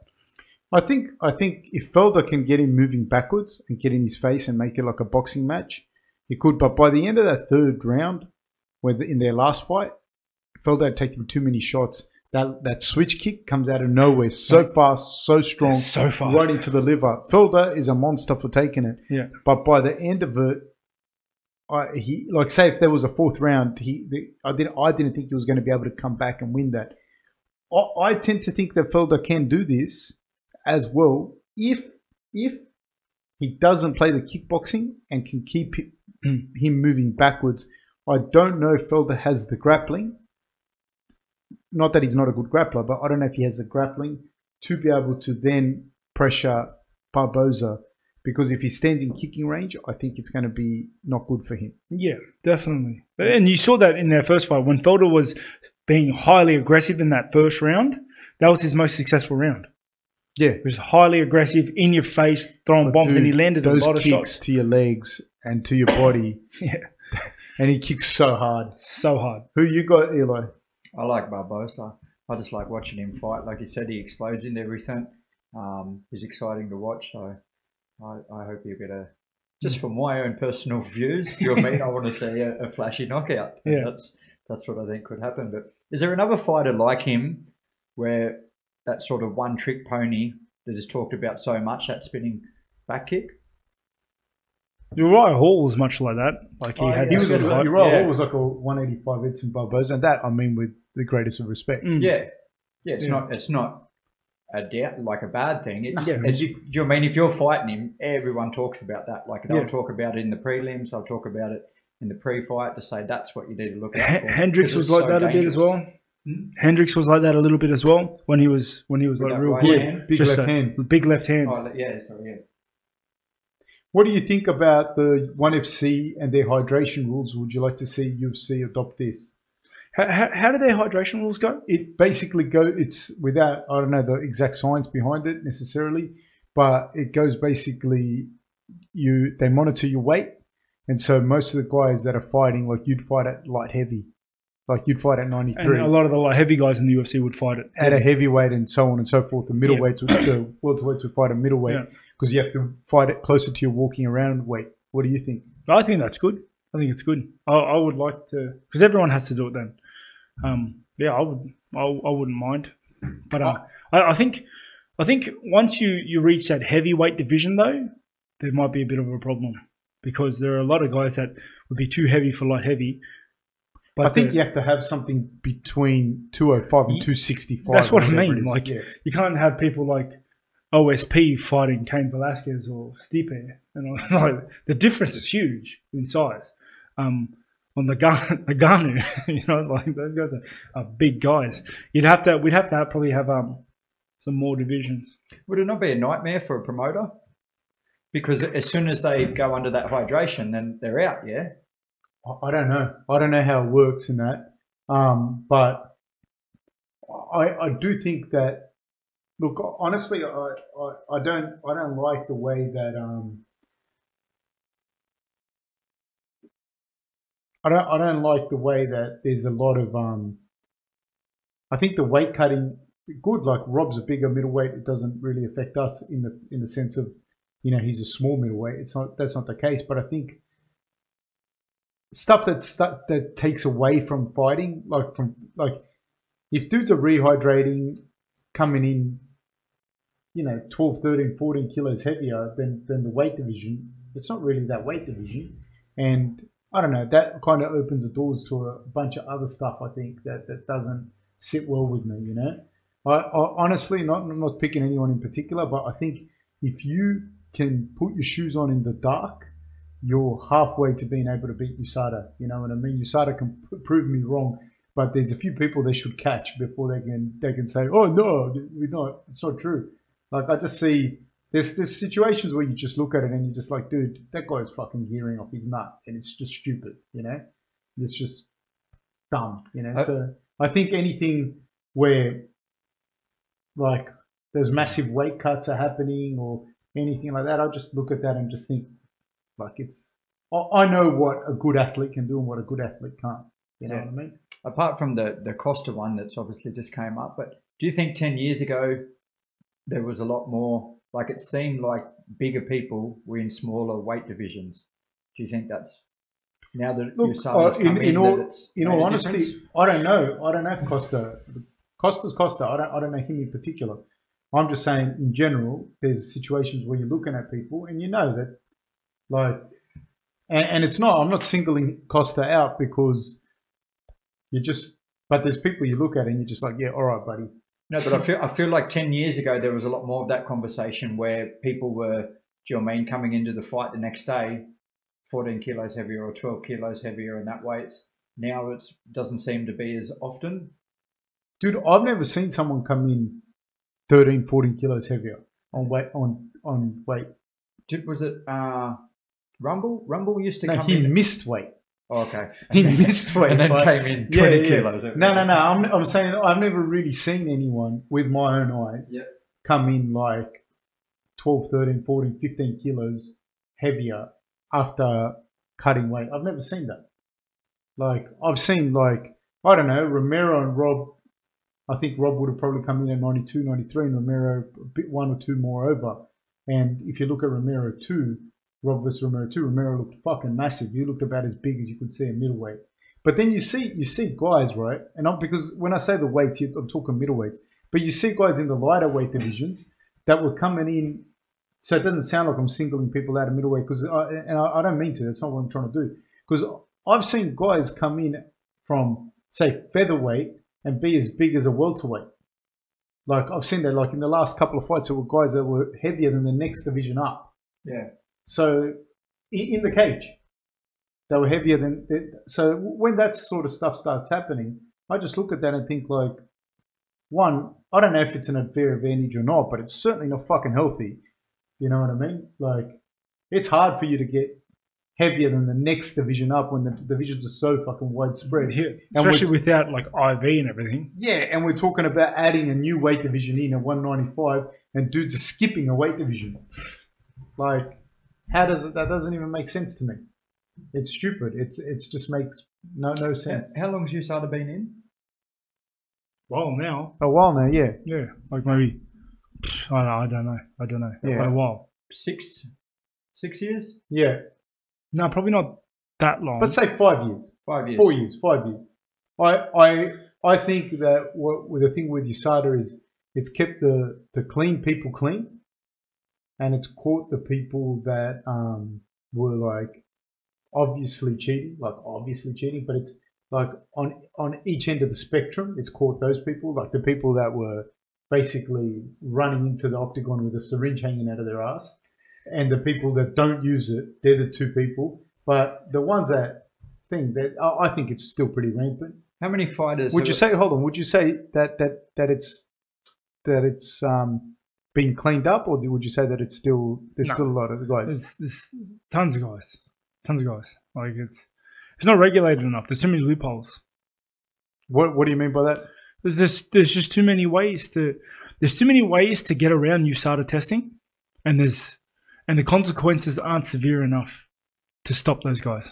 I think I think if Felder can get him moving backwards and get in his face and make it like a boxing match, he could. But by the end of that third round, where in their last fight, Felder had taken too many shots. That that switch kick comes out of nowhere, so fast, so strong, So fast. right into the liver. Felder is a monster for taking it. Yeah. But by the end of it, I, he like say if there was a fourth round, he the, I didn't I didn't think he was going to be able to come back and win that. I, I tend to think that Felder can do this as well if if he doesn't play the kickboxing and can keep [CLEARS THROAT] him moving backwards. I don't know if Felder has the grappling. Not that he's not a good grappler, but I don't know if he has the grappling to be able to then pressure Barboza. Because if he stands in kicking range, I think it's going to be not good for him. Yeah, definitely. And you saw that in their first fight when Felder was being highly aggressive in that first round. That was his most successful round. Yeah, He was highly aggressive, in your face, throwing bombs, and he landed a lot of kicks shots. to your legs and to your body, [LAUGHS] Yeah, and he kicks so hard. so hard. Who you got, Eli? I like Barboza. I just like watching him fight. Like you said, he explodes into everything. Um, he's exciting to watch. So I, I hope you get a. Just from my own personal [LAUGHS] views, do you know I mean? I want to see a, a flashy knockout. Yeah. That's that's what I think could happen. But is there another fighter like him, where that sort of one trick pony that is talked about so much, that spinning back kick? Uriah Hall was much like that. Like he Oh, had yeah. He was sort a, of you're hype. right, Yeah. Hall was like a 185 Edson Barboza, and that I mean with the greatest of respect. Mm. Yeah, yeah. It's Yeah. not. It's not a doubt like a bad thing. It's, Yeah. it's you, do you know I mean if you're fighting him, everyone talks about that. Like they'll Yeah. talk about it in the prelims. They'll talk about it in the pre-fight to say that's what you need to look at. H- for. Hendricks 'cause was like so that a bit as well. Hmm? Hendricks was like that a little bit as well when he was when he was With like real right good. hand? Big Just left a hand. Big left hand. Oh yeah, sorry, yeah. What do you think about the ONE FC and their hydration rules? Would you like to see UFC adopt this? How, how, do their hydration rules go? it basically go it's without i don't know the exact science behind it necessarily but it goes basically you they monitor your weight and so most of the guys that are fighting like you'd fight at light heavy like you'd fight at 93 And a lot of the like, heavy guys in the UFC would fight it. at a heavyweight and so on and so forth the middleweights would the welterweights would fight a middleweight Yeah. because you have to fight it closer to your walking around weight what do you think I think that's good. I think it's good. I, I would like to because everyone has to do it then. Um, yeah, I would. I, I wouldn't mind. But uh, I, I think I think once you you reach that heavyweight division though, there might be a bit of a problem because there are a lot of guys that would be too heavy for light heavy. But i think you have to have something between 205 and 265 That's what I mean, like- yeah. you can't have people like OSP fighting Cain Velasquez or Stipe. You know, [LAUGHS] like the difference is huge in size. Um, on the gun, [LAUGHS] the Ngannou, [LAUGHS] you know, like those guys are, are big guys. You'd have to, we'd have to have, probably have um some more divisions. Would it not be a nightmare for a promoter? Because as soon as they go under that hydration, then they're out. Yeah. I- I don't know. I don't know how it works in that. Um, but I, I do think that, look, honestly, I, I, I don't, I don't like the way that, um, I don't, I don't like the way that there's a lot of, um, I think the weight cutting, good. Like Rob's a bigger middleweight. It doesn't really affect us in the, in the sense of, you know, he's a small middleweight. It's not, that's not the case. But I think, stuff that that takes away from fighting, like from like if dudes are rehydrating, coming in, you know, 12, 13, 14 kilos heavier than than the weight division, it's not really that weight division, and I don't know that kind of opens the doors to a bunch of other stuff. I think that that doesn't sit well with me. You know, I, I honestly not I'm not picking anyone in particular, but I think if you can put your shoes on in the dark you're halfway to being able to beat USADA. You know what I mean? USADA can prove me wrong, but there's a few people they should catch before they can they can say, "Oh no, we're not." It's not true. Like I just see there's there's situations where you just look at it and you're just like, "Dude, that guy's fucking gearing off his nut," and it's just stupid. You know, it's just dumb. You know, I- so I think anything where like those massive weight cuts are happening or anything like that, I just look at that and just think like it's, I know what a good athlete can do and what a good athlete can't. You know Yeah. what I mean? Apart from the the Costa one that's obviously just came up, but do you think ten years ago there was a lot more? Like it seemed like bigger people were in smaller weight divisions. Do you think that's now that Look, USADA's uh, in- in in, all- In all honesty, difference? I don't know. I don't know if Costa, Costa's Costa. I don't, I don't know him in particular. I'm just saying in general, there's situations where you're looking at people and you know that, like, and, and it's not. I'm not singling Costa out because you just. But there's people you look at and you're just like, yeah, all right, buddy. No, but I feel I feel like ten years ago there was a lot more of that conversation where people were, do you know I mean, coming into the fight the next day, fourteen kilos heavier or twelve kilos heavier, and that way it's now it doesn't seem to be as often. Dude, I've never seen someone come in 13, 14 kilos heavier on weight. On on weight. Did was it uh, Rumble? Rumble used to No, come he in. missed weight. Okay, [LAUGHS] He missed weight. and then like- came in twenty yeah. kilos. No, no, no. I'm, I'm saying I've never really seen anyone with my own eyes Yep. come in like 12, 13, 14, 15 kilos heavier after cutting weight. I've never seen that. Like, I've seen, like, I don't know, Romero and Rob. I think Rob would have probably come in at 92, 93, and Romero a bit one or two more over. And if you look at Romero 2, Rob vs. Romero too. Romero looked fucking massive. You looked about as big as you could see a middleweight. But then you see you see guys, right? And I'm, because when I say the weights, I'm talking middleweights. But you see guys in the lighter weight divisions that were coming in. So it doesn't sound like I'm singling people out of middleweight because, and I, I don't mean to. That's not what I'm trying to do. Because I've seen guys come in from say featherweight and be as big as a welterweight. Like I've seen that. Like in the last couple of fights, there were guys that were heavier than the next division up. Yeah. So in, the cage, they were heavier than. So when that sort of stuff starts happening, I just look at that and think like, one, I don't know if it's an unfair advantage or not, but it's certainly not fucking healthy. You know what I mean? Like, it's hard for you to get heavier than the next division up when the divisions are so fucking widespread. Yeah, [LAUGHS] especially without like IV and everything. Yeah, and we're talking about adding a new weight division in at 195, and dudes are skipping a weight division. Like, how does it? That doesn't even make sense to me. It's stupid. It's it's just makes no no sense. How long's USADA been in? Well, now, A while now, yeah. yeah, like maybe I don't know. I don't know. I don't know. Yeah. Quite a while. Six, six years, Yeah, No, probably not that long. Let's say five years, five years. four years, five years. I I I think that what with the thing with USADA is it's kept the the clean people clean, and it's caught the people that um were like obviously cheating, like obviously cheating, but it's like on on each end of the spectrum, it's caught those people, like the people that were basically running into the octagon with a syringe hanging out of their ass, and the people that don't use it, they're the two people. But the ones that think that I think it's still pretty rampant. How many fighters? Would you have- say? Hold on. Would you say that that that it's that it's um been cleaned up, or would you say that it's still there's No. still a lot of guys? There's, there's tons of guys, tons of guys. Like it's it's not regulated enough. There's too many loopholes. What What do you mean by that? There's just there's just too many ways to there's too many ways to get around USADA testing, and there's and the consequences aren't severe enough to stop those guys.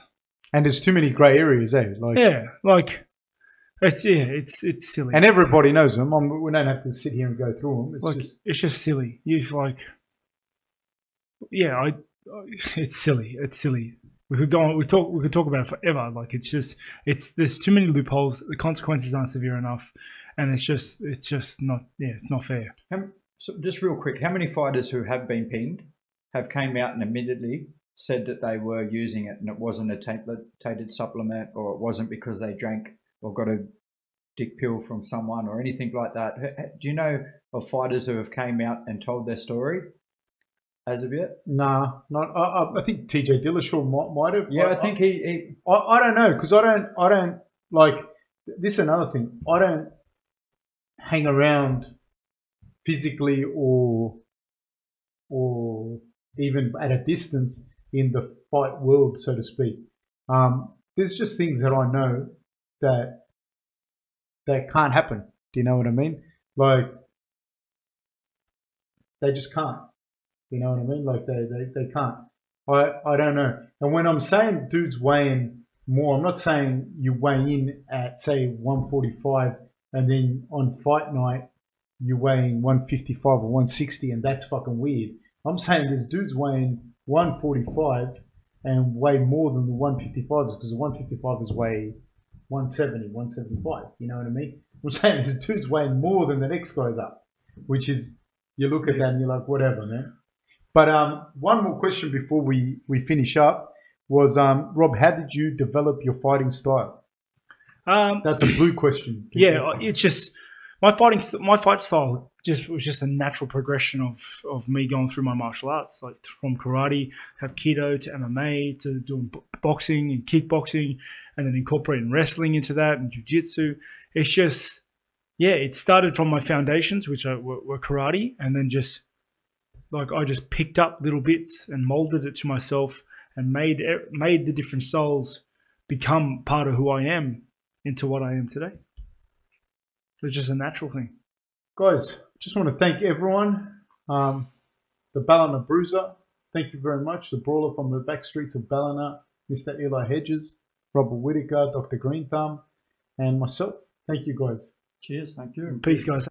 And there's too many grey areas, eh? Like, Yeah, like it's yeah, it's it's silly. and everybody knows them. I'm, we don't have to sit here and go through them. It's like just it's just silly. You like, yeah, I, it's silly. It's silly. We could go on. We talk. We could talk about it forever. Like it's just. It's there's too many loopholes. The consequences aren't severe enough, and it's just. It's just not. Yeah, it's not fair. How, so just real quick, how many fighters who have been pinned have came out and immediately said that they were using it and it wasn't a tainted, tainted supplement or it wasn't because they drank or got a dick pill from someone or anything like that? Do you know of fighters who have came out and told their story as of yet? nah, not. I, I, I think TJ Dillashaw might, might have. Yeah, I think he, he I, I don't know because I don't I don't like this is another thing I don't hang around physically or or even at a distance in the fight world so to speak um, there's just things that I know that that can't happen. Do you know what I mean? Like they just can't. You know what I mean? Like they, they, they can't. I, I don't know. And when I'm saying dudes weighing more, I'm not saying you weigh in at say 145 and then on fight night you're weighing 155 or 160 and that's fucking weird. I'm saying there's dudes weighing 145 and weigh more than the 155s because the 155 is weigh 170, 175. You know what I mean? I'm saying this dudes weighing more than the next guy's up, which is you look at that and you're like, whatever, man. But um, one more question before we, we finish up was um, Rob, how did you develop your fighting style? Um, That's a blue question. [CLEARS THROAT] yeah, it's just my fighting. My fight style just was just a natural progression of of me going through my martial arts, like from karate, hapkido to MMA to doing boxing and kickboxing, and then incorporating wrestling into that and jujitsu. It's just yeah, it started from my foundations, which are, were, were karate, and then just like I just picked up little bits and molded it to myself and made made the different souls become part of who I am into what I am today. It's just a natural thing. Guys, just want to thank everyone. Um, the Ballina Bruiser, thank you very much. The Brawler from the back streets of Ballina, Mr. Eli Hedges, Robert Whittaker, Dr. Green Thumb, and myself. Thank you, guys. cheers, thank you. Peace, guys.